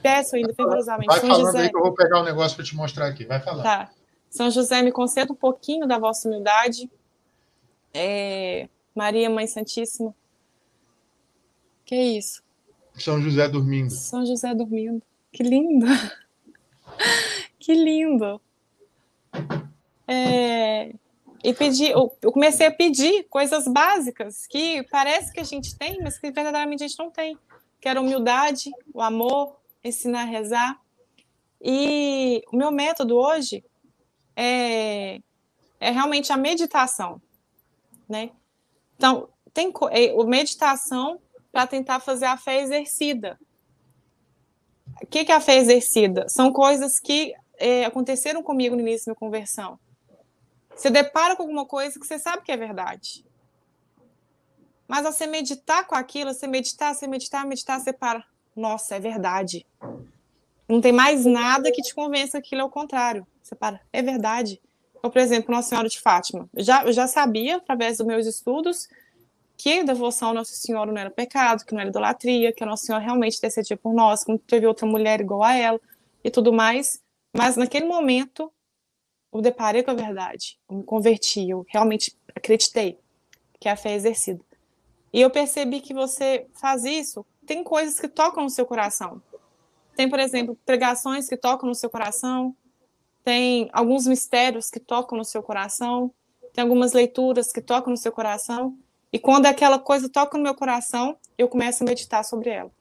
peço ainda fervorosamente. Vai São falando José, aí que eu vou pegar um negócio para te mostrar aqui, vai falar. Tá. São José, me conceda um pouquinho da vossa humildade. É, Maria, Mãe Santíssima. Que é isso? São José dormindo. São José dormindo. Que lindo! que lindo! É, e pedi, eu comecei a pedir coisas básicas que parece que a gente tem, mas que verdadeiramente a gente não tem. Que era humildade, o amor, ensinar a rezar. E o meu método hoje é, é realmente a meditação, né? Então, tem é, meditação para tentar fazer a fé exercida. O que, que é a fé exercida? São coisas que é, aconteceram comigo no início da minha conversão. Você depara com alguma coisa que você sabe que é verdade. Mas ao você meditar com aquilo, você meditar, você meditar, meditar, você para. Nossa, é verdade. Não tem mais nada que te convença que aquilo é o contrário. Você para, é verdade. Então, por exemplo, Nossa Senhora de Fátima. Eu já, eu já sabia, através dos meus estudos, que a devoção a Nossa Senhora não era pecado, que não era idolatria, que a Nossa Senhora realmente decidia por nós, que não teve outra mulher igual a ela e tudo mais. Mas naquele momento, eu deparei com a verdade, eu me converti, eu realmente acreditei que a fé é exercida. E eu percebi que você faz isso, tem coisas que tocam no seu coração. Tem, por exemplo, pregações que tocam no seu coração, tem alguns mistérios que tocam no seu coração, tem algumas leituras que tocam no seu coração, e quando aquela coisa toca no meu coração, eu começo a meditar sobre ela.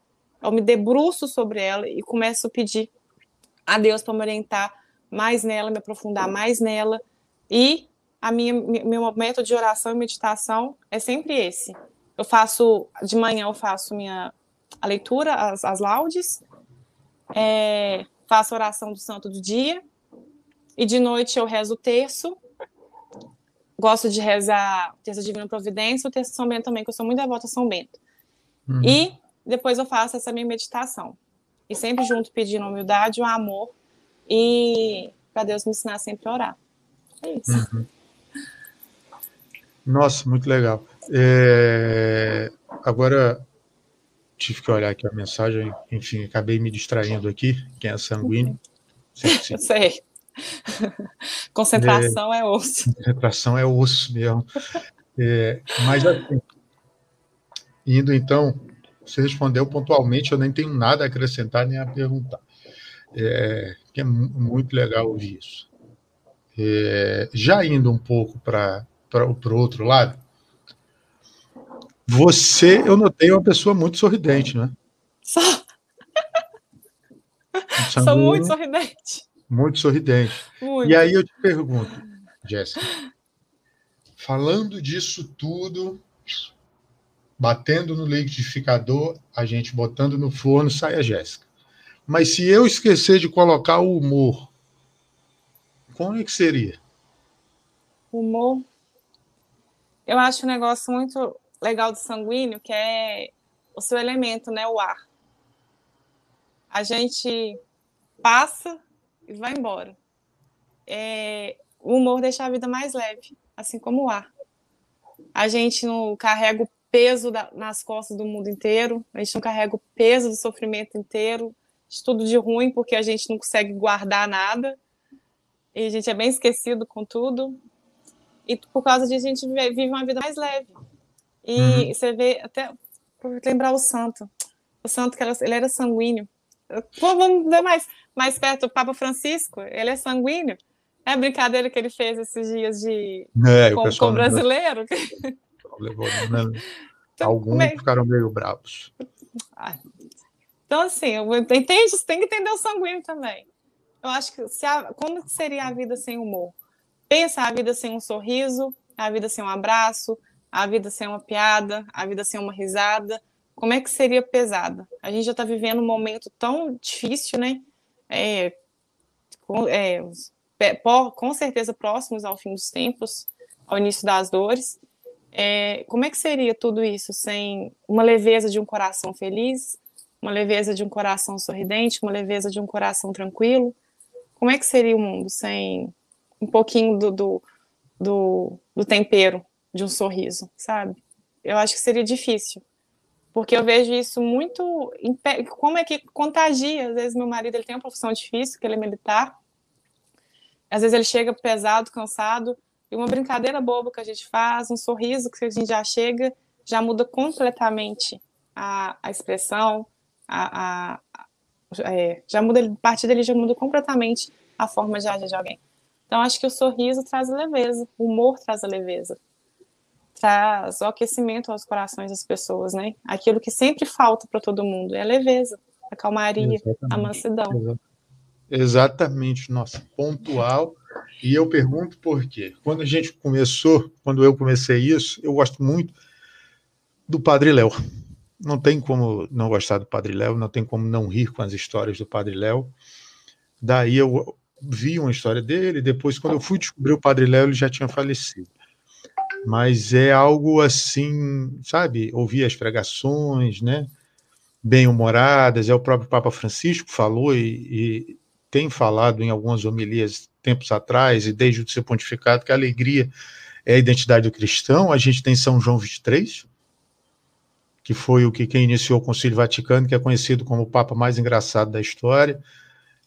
Eu me debruço sobre ela e começo a pedir a Deus para me orientar mais nela, me aprofundar mais nela. E a minha meu método de oração e meditação é sempre esse. Eu faço de manhã eu faço minha a leitura, as, as laudes, é, faço a oração do santo do dia e de noite eu rezo o terço. Gosto de rezar o terço Divina Providência, o terço São Bento também, que eu sou muito devota a São Bento. Uhum. E depois eu faço essa minha meditação. e sempre junto pedindo humildade, o amor e para Deus me ensinar sempre a orar. É isso. Uhum. Nossa, muito legal. É... Agora, tive que olhar aqui a mensagem, enfim, acabei me distraindo aqui. Quem é sanguíneo? Eu sei. Concentração é, é, osso. Concentração é osso mesmo. É, mas, assim, indo então, você respondeu pontualmente, eu nem tenho nada a acrescentar nem a perguntar. É, que é muito legal ouvir isso. É, já indo um pouco para o outro lado, você, eu notei uma pessoa muito sorridente, né? Sou. Sou muito sorridente. Muito sorridente. Muito. E aí eu te pergunto, Jéssica, falando disso tudo, batendo no liquidificador, a gente botando no forno, sai a Jéssica. Mas se eu esquecer de colocar o humor, como é que seria? Humor. Eu acho um negócio muito legal do sanguíneo, que é o seu elemento, né? O ar. A gente passa e vai embora. É, o humor deixa a vida mais leve, assim como o ar. A gente não carrega o peso da, nas costas do mundo inteiro, a gente não carrega o peso do sofrimento inteiro, tudo de ruim, porque a gente não consegue guardar nada, e a gente é bem esquecido com tudo. E por causa disso, a gente vive uma vida mais leve. E uhum. você vê, até por lembrar o santo, o santo que era, ele era sanguíneo. Pô, vamos ver mais, mais perto, o Papa Francisco, ele é sanguíneo. É a brincadeira que ele fez esses dias de é, com, o brasileiro. Levou, né? então, Alguns é... ficaram meio bravos. Então, assim, entende? Você tem que entender o sanguíneo também. Eu acho que se a, como seria a vida sem humor? Pensa a vida sem um sorriso, a vida sem um abraço, a vida sem uma piada, a vida sem uma risada, como é que seria pesada? A gente já está vivendo um momento tão difícil, né? É, com, é, com certeza próximos ao fim dos tempos, ao início das dores. É, como é que seria tudo isso sem uma leveza de um coração feliz, uma leveza de um coração sorridente, uma leveza de um coração tranquilo? Como é que seria o mundo sem um pouquinho do, do, do, do tempero de um sorriso, sabe? Eu acho que seria difícil, porque eu vejo isso muito. Como é que contagia? Às vezes, meu marido ele tem uma profissão difícil, que ele é militar. Às vezes, ele chega pesado, cansado, e uma brincadeira boba que a gente faz, um sorriso que a gente já chega, já muda completamente a, a expressão, a, a, é, já muda, a partir dele já muda completamente a forma de agir de alguém. Então, acho que o sorriso traz leveza, o humor traz a leveza traz o aquecimento aos corações das pessoas, né? Aquilo que sempre falta para todo mundo é a leveza, a calmaria, Exatamente. a mansidão. Exatamente, nossa, pontual. E eu pergunto por quê. Quando a gente começou, quando eu comecei isso, eu gosto muito do Padre Léo. Não tem como não gostar do Padre Léo, não tem como não rir com as histórias do Padre Léo. Daí eu vi uma história dele, depois, quando eu fui descobrir o Padre Léo, ele já tinha falecido mas é algo assim, sabe? Ouvir as pregações, né? Bem-humoradas, é o próprio Papa Francisco falou e, e, tem falado em algumas homilias tempos atrás, e desde o seu pontificado, que a alegria é a identidade do cristão. A gente tem São João 23, que foi o que quem iniciou o Concílio Vaticano, que é conhecido como o Papa mais engraçado da história.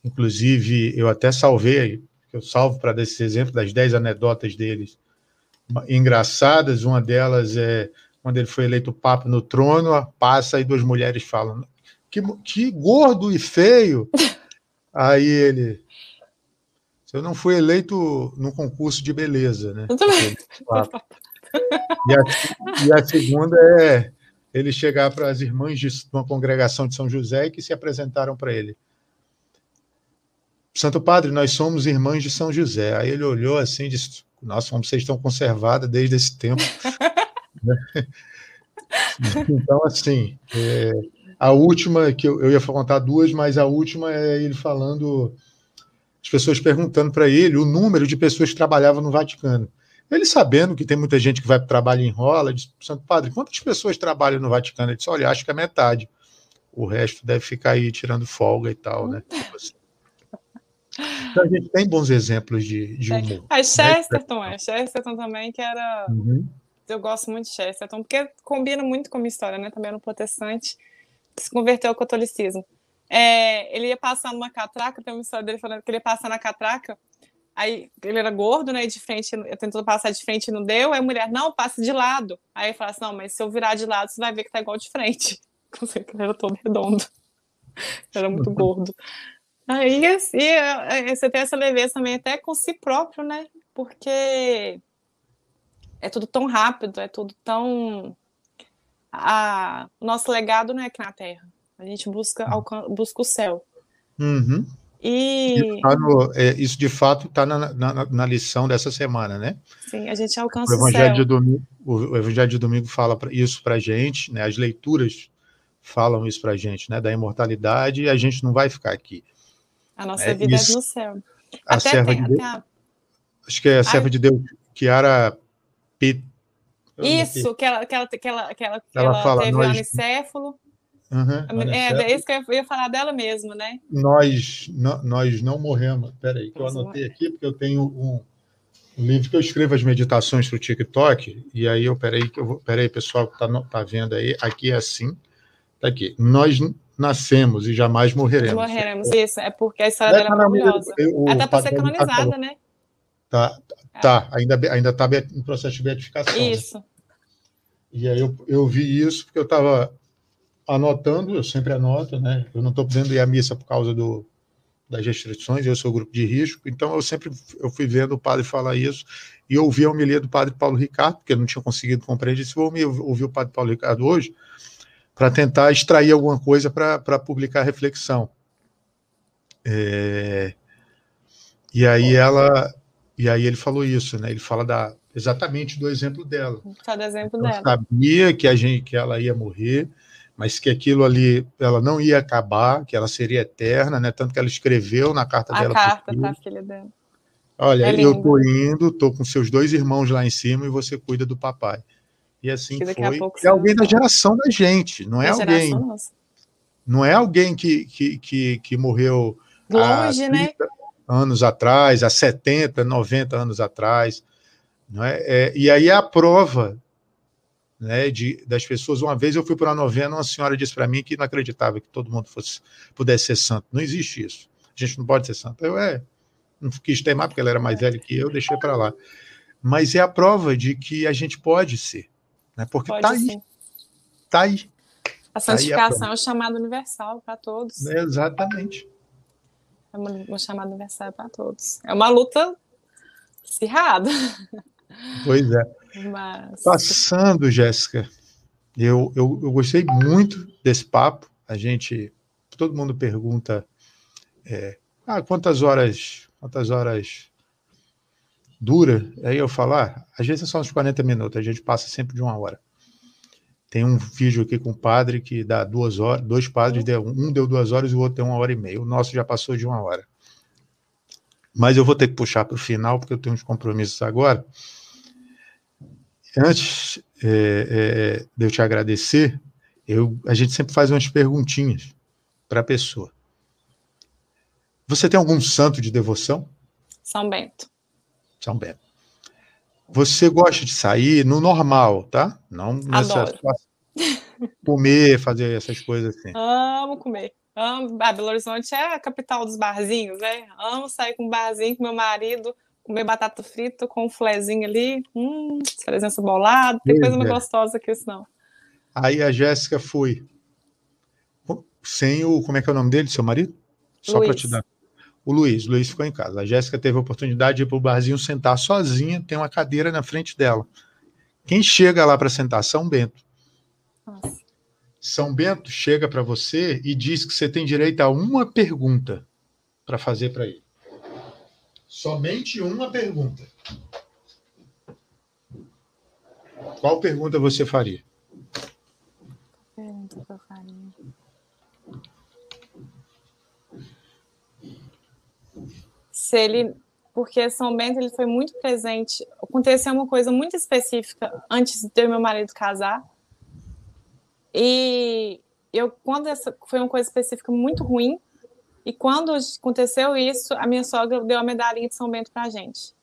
Inclusive, eu até salvei, eu salvo para dar esse exemplo das dez anedotas deles engraçadas. Uma delas é quando ele foi eleito Papa no trono, passa e duas mulheres falam: que, que gordo e feio. Aí ele. Eu não fui eleito num concurso de beleza, né? E a, e a segunda é ele chegar para as irmãs de uma congregação de São José que se apresentaram para ele. Santo Padre, nós somos irmãs de São José. Aí ele olhou assim e disse: nossa, como vocês estão conservadas desde esse tempo. Então, assim, é, a última, que eu, eu, ia contar duas, mas a última é ele falando, as pessoas perguntando para ele o número de pessoas que trabalhavam no Vaticano. Ele sabendo que tem muita gente que vai para o trabalho em rola, disse, Santo Padre, quantas pessoas trabalham no Vaticano? Ele disse, olha, acho que é metade. O resto deve ficar aí tirando folga e tal, né? Então, a gente tem bons exemplos de, de humor. A Chesterton, né? é. Chesterton também, que era. Uhum. Eu gosto muito de Chesterton, porque combina muito com a minha história, né? Também era um protestante que se converteu ao catolicismo. É, ele ia passar numa catraca, tem uma história dele falando que ele ia passar na catraca, aí ele era gordo, né? De frente, tentou passar de frente e não deu, aí a mulher, não, passe de lado. Aí ele fala assim: não, mas se eu virar de lado, você vai ver que tá igual de frente. Não sei que ele era todo redondo. Era muito gordo. Aí, assim, é, é, você tem essa leveza também até com si próprio, né? Porque é tudo tão rápido, é tudo tão. A... O nosso legado não é aqui na Terra. A gente busca, alcan... busca o céu. Uhum. E... Isso, tá no, é, isso, de fato está na, na, na, lição dessa semana, né? Sim, a gente alcança o, Evangelho o céu. De domingo, o Evangelho de Domingo fala isso para a gente, né? as leituras falam isso para a gente, né? da imortalidade, e a gente não vai ficar aqui. A nossa é, vida isso, é no céu. A até serva tem, de Deus, a... acho que é a serva Ai. de Deus, Kiara P. Isso, que ela, que ela, que ela, que ela, ela, ela fala, teve nós... anicéfalo. Uhum, é, é isso que eu ia falar dela mesmo, né? Nós, no, nós não morremos. Peraí, que eu anotei aqui, porque eu tenho um, um livro que eu escrevo as meditações para o TikTok, e aí eu, peraí, que eu vou, peraí, pessoal que está tá vendo aí, aqui é assim, tá aqui. Nós nascemos e jamais morreremos. Morreremos, isso, é porque a história dela é maravilhosa. Até para ser canonizada, né? Tá, tá, ainda ainda está em processo de beatificação. Isso. E aí eu, eu vi isso porque eu estava anotando, eu sempre anoto, né? Eu não estou podendo ir à missa por causa do, das restrições, eu sou grupo de risco, então eu sempre eu fui vendo o padre falar isso e ouvi a homilia do padre Paulo Ricardo, porque eu não tinha conseguido compreender, disse, vou ouvir o padre Paulo Ricardo hoje para tentar extrair alguma coisa para publicar a reflexão. É, e aí ela e aí ele falou isso, né? Ele fala da exatamente do exemplo dela. Só do exemplo dela. Sabia que a gente que ela ia morrer, mas que aquilo ali ela não ia acabar, que ela seria eterna, né? Tanto que ela escreveu na carta a dela. A carta para a filha dela. Olha, é eu tô indo, tô com seus dois irmãos lá em cima e você cuida do papai. E assim foi. É alguém da geração da gente, não é, alguém. Não é alguém que, que, que, que morreu longe, né? Anos atrás, há 70, 90 anos atrás. Não é? é e aí é a prova né, de, das pessoas. Uma vez eu fui para uma novena, uma senhora disse para mim que não acreditava que todo mundo fosse, pudesse ser santo. Não existe isso. A gente não pode ser santo. Eu, é, não quis teimar, porque ela era mais velha que eu, deixei para lá. Mas é a prova de que a gente pode ser. Né, porque está aí. Está aí. A tá santificação é o chamado universal para todos. É, exatamente. É um chamado universal para todos. É uma luta acirrada. Pois é. Mas... Passando, Jéssica, eu, eu, eu, gostei muito desse papo. A gente, todo mundo pergunta, é, ah, quantas horas, quantas horas dura? Aí eu falar, ah, às vezes são uns 40 minutos, a gente passa sempre de uma hora. Tem um vídeo aqui com o padre que dá duas horas, dois padres, um deu duas horas e o outro deu uma hora e meia. O nosso já passou de uma hora. Mas eu vou ter que puxar para o final, porque eu tenho uns compromissos agora. Antes é, é, de eu te agradecer, eu, a gente sempre faz umas perguntinhas para a pessoa. Você tem algum santo de devoção? São Bento. São Bento. Você gosta de sair no normal, tá? Não nessa comer, fazer essas coisas assim. Amo comer. Amo. Ah, Belo Horizonte é a capital dos barzinhos, né? Amo sair com um barzinho com meu marido, comer batata frita com um flezinho ali, hum, presença bolado, tem coisa mais gostosa que isso não. Aí a Jéssica foi sem o, como é que é o nome dele, seu marido? Só para te dar. O Luiz, o Luiz ficou em casa. A Jéssica teve a oportunidade de ir para o barzinho sentar sozinha, tem uma cadeira na frente dela. Quem chega lá para sentar? São Bento. Nossa. São Bento chega para você e diz que você tem direito a uma pergunta para fazer para ele. Somente uma pergunta. Qual pergunta você faria? Pergunta que eu faria. Se ele, porque São Bento ele foi muito presente. Aconteceu uma coisa muito específica antes de eu meu marido casar. E, eu quando essa foi uma coisa específica muito ruim, e quando aconteceu isso, a minha sogra deu a medalhinha de São Bento para a gente.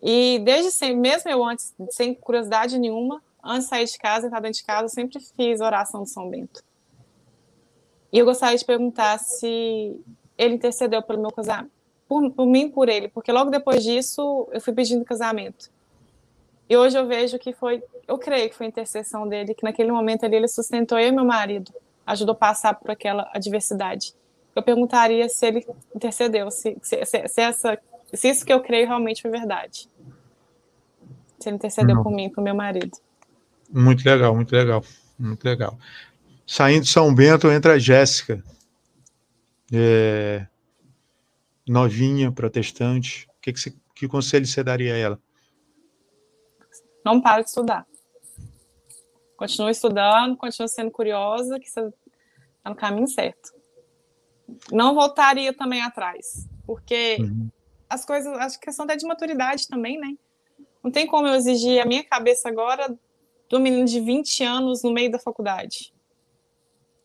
E desde sempre, mesmo eu antes, sem curiosidade nenhuma, antes de sair de casa, entrar dentro de casa, eu sempre fiz oração de São Bento. E eu gostaria de perguntar se ele intercedeu pelo meu casamento, por, por mim por ele, porque logo depois disso eu fui pedindo casamento. E hoje eu vejo que foi, eu creio que foi a intercessão dele, que naquele momento ali ele sustentou eu e meu marido, ajudou a passar por aquela adversidade. Eu perguntaria se ele intercedeu, se, se, se, essa, se isso que eu creio realmente foi verdade. Se ele intercedeu Não. por mim, por meu marido. Muito legal, muito legal, muito legal. Saindo de São Bento entra a Jéssica, é, novinha, protestante. Que, que, você, que conselho você daria a ela? Não para de estudar. Continue estudando, continue sendo curiosa, que você está no caminho certo. Não voltaria também atrás, porque uhum. as coisas, acho que questão até de maturidade também, né? Não tem como eu exigir a minha cabeça agora do menino de 20 anos no meio da faculdade.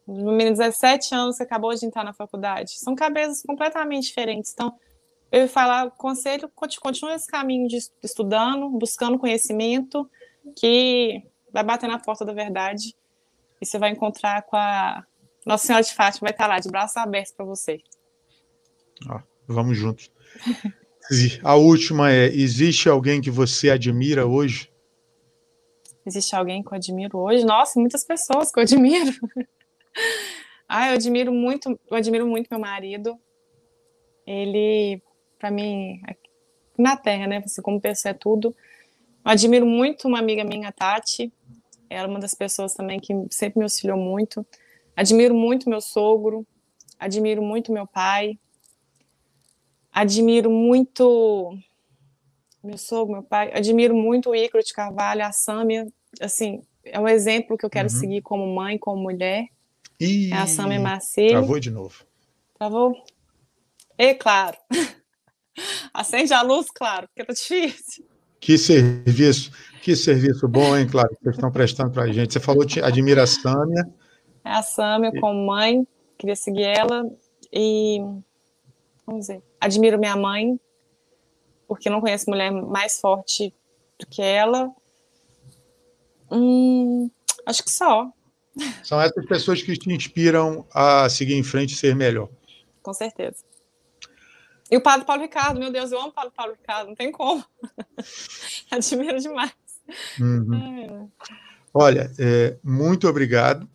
Do menino de 17 anos que acabou de entrar na faculdade. São cabeças completamente diferentes. Então, eu ia falar, conselho, continue esse caminho de estudando, buscando conhecimento, que vai bater na porta da verdade e você vai encontrar com a Nossa Senhora de Fátima, vai estar lá de braços abertos para você. Ah, vamos juntos. a última é: existe alguém que você admira hoje? Existe alguém que eu admiro hoje? Nossa, muitas pessoas que eu admiro. ah, eu admiro muito, eu admiro muito meu marido. Ele para mim, na Terra, né? Você como pessoa é tudo. Eu admiro muito uma amiga minha, Tati. Ela é uma das pessoas também que sempre me auxiliou muito. Admiro muito meu sogro. Admiro muito meu pai. Admiro muito meu sogro, meu pai. Admiro muito o Ícaro de Carvalho, a Sâmia. Assim, é um exemplo que eu quero uhum. seguir como mãe, como mulher. Ih, é a Sâmia Marcelo. Travou de novo. Travou? E claro. Acende a luz, claro, porque tá difícil. Que serviço, que serviço bom, hein, Claro, que vocês estão prestando para a gente. Você falou que admira a Sâmia. É a Sâmia como mãe, queria seguir ela. E, vamos dizer, admiro minha mãe, porque não conheço mulher mais forte do que ela. Hum, acho que só. São essas pessoas que te inspiram a seguir em frente e ser melhor. Com certeza. E o padre Paulo Ricardo, meu Deus, eu amo o padre Paulo Ricardo, não tem como. Admiro demais. Uhum. É. Olha, é, muito obrigado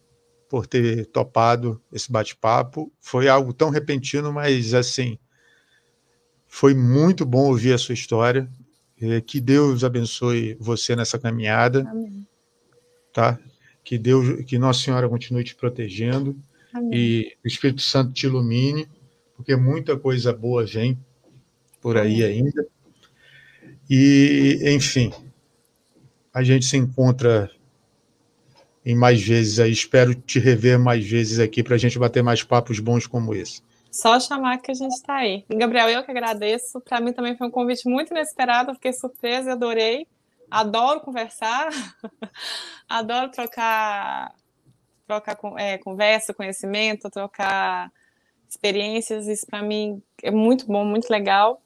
por ter topado esse bate-papo. Foi algo tão repentino, mas assim, foi muito bom ouvir a sua história. Que Deus abençoe você nessa caminhada. Amém. Tá? Que Deus, que Nossa Senhora continue te protegendo Amém. e o Espírito Santo te ilumine porque muita coisa boa vem por aí ainda. E, enfim, a gente se encontra em mais vezes aí. Espero te rever mais vezes aqui para a gente bater mais papos bons como esse. Só chamar que a gente está aí. Gabriel, eu que agradeço. Para mim também foi um convite muito inesperado. Fiquei surpresa adorei. Adoro conversar, adoro trocar, trocar é, conversa, conhecimento, trocar experiências. Isso para mim é muito bom, muito legal.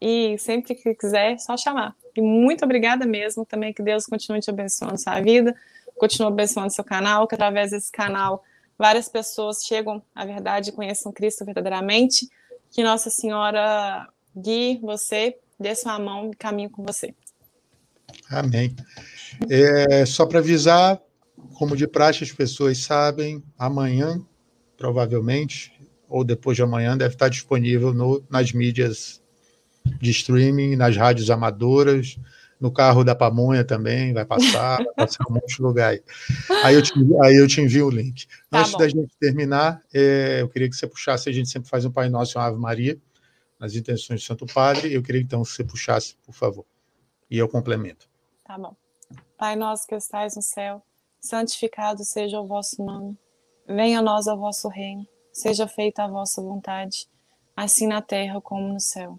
E sempre que quiser, só chamar. E muito obrigada mesmo também. Que Deus continue te abençoando sua vida, continue abençoando seu canal, que através desse canal várias pessoas chegam à verdade e conheçam Cristo verdadeiramente. Que Nossa Senhora guie você, dê sua mão e caminhe com você. Amém. É, só para avisar, como de praxe as pessoas sabem, amanhã, provavelmente, ou depois de amanhã deve estar disponível no, nas mídias de streaming, nas rádios amadoras, no carro da pamonha também, vai passar, vai passar um monte de lugar aí. Aí eu te, aí eu te envio o link. Tá Antes bom. da gente terminar, é, eu queria que você puxasse, a gente sempre faz um Pai Nosso e uma Ave Maria, nas intenções do Santo Padre, eu queria então que você puxasse, por favor, e eu complemento. Tá bom. Pai nosso que estais no céu, santificado seja o vosso nome, venha a nós o vosso reino, Seja feita a vossa vontade, assim na terra como no céu.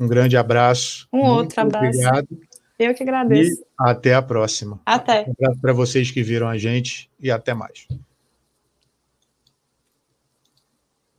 Um grande abraço. Um outro abraço. Obrigado. Eu que agradeço. E até a próxima. Até. Um abraço para vocês que viram a gente e até mais.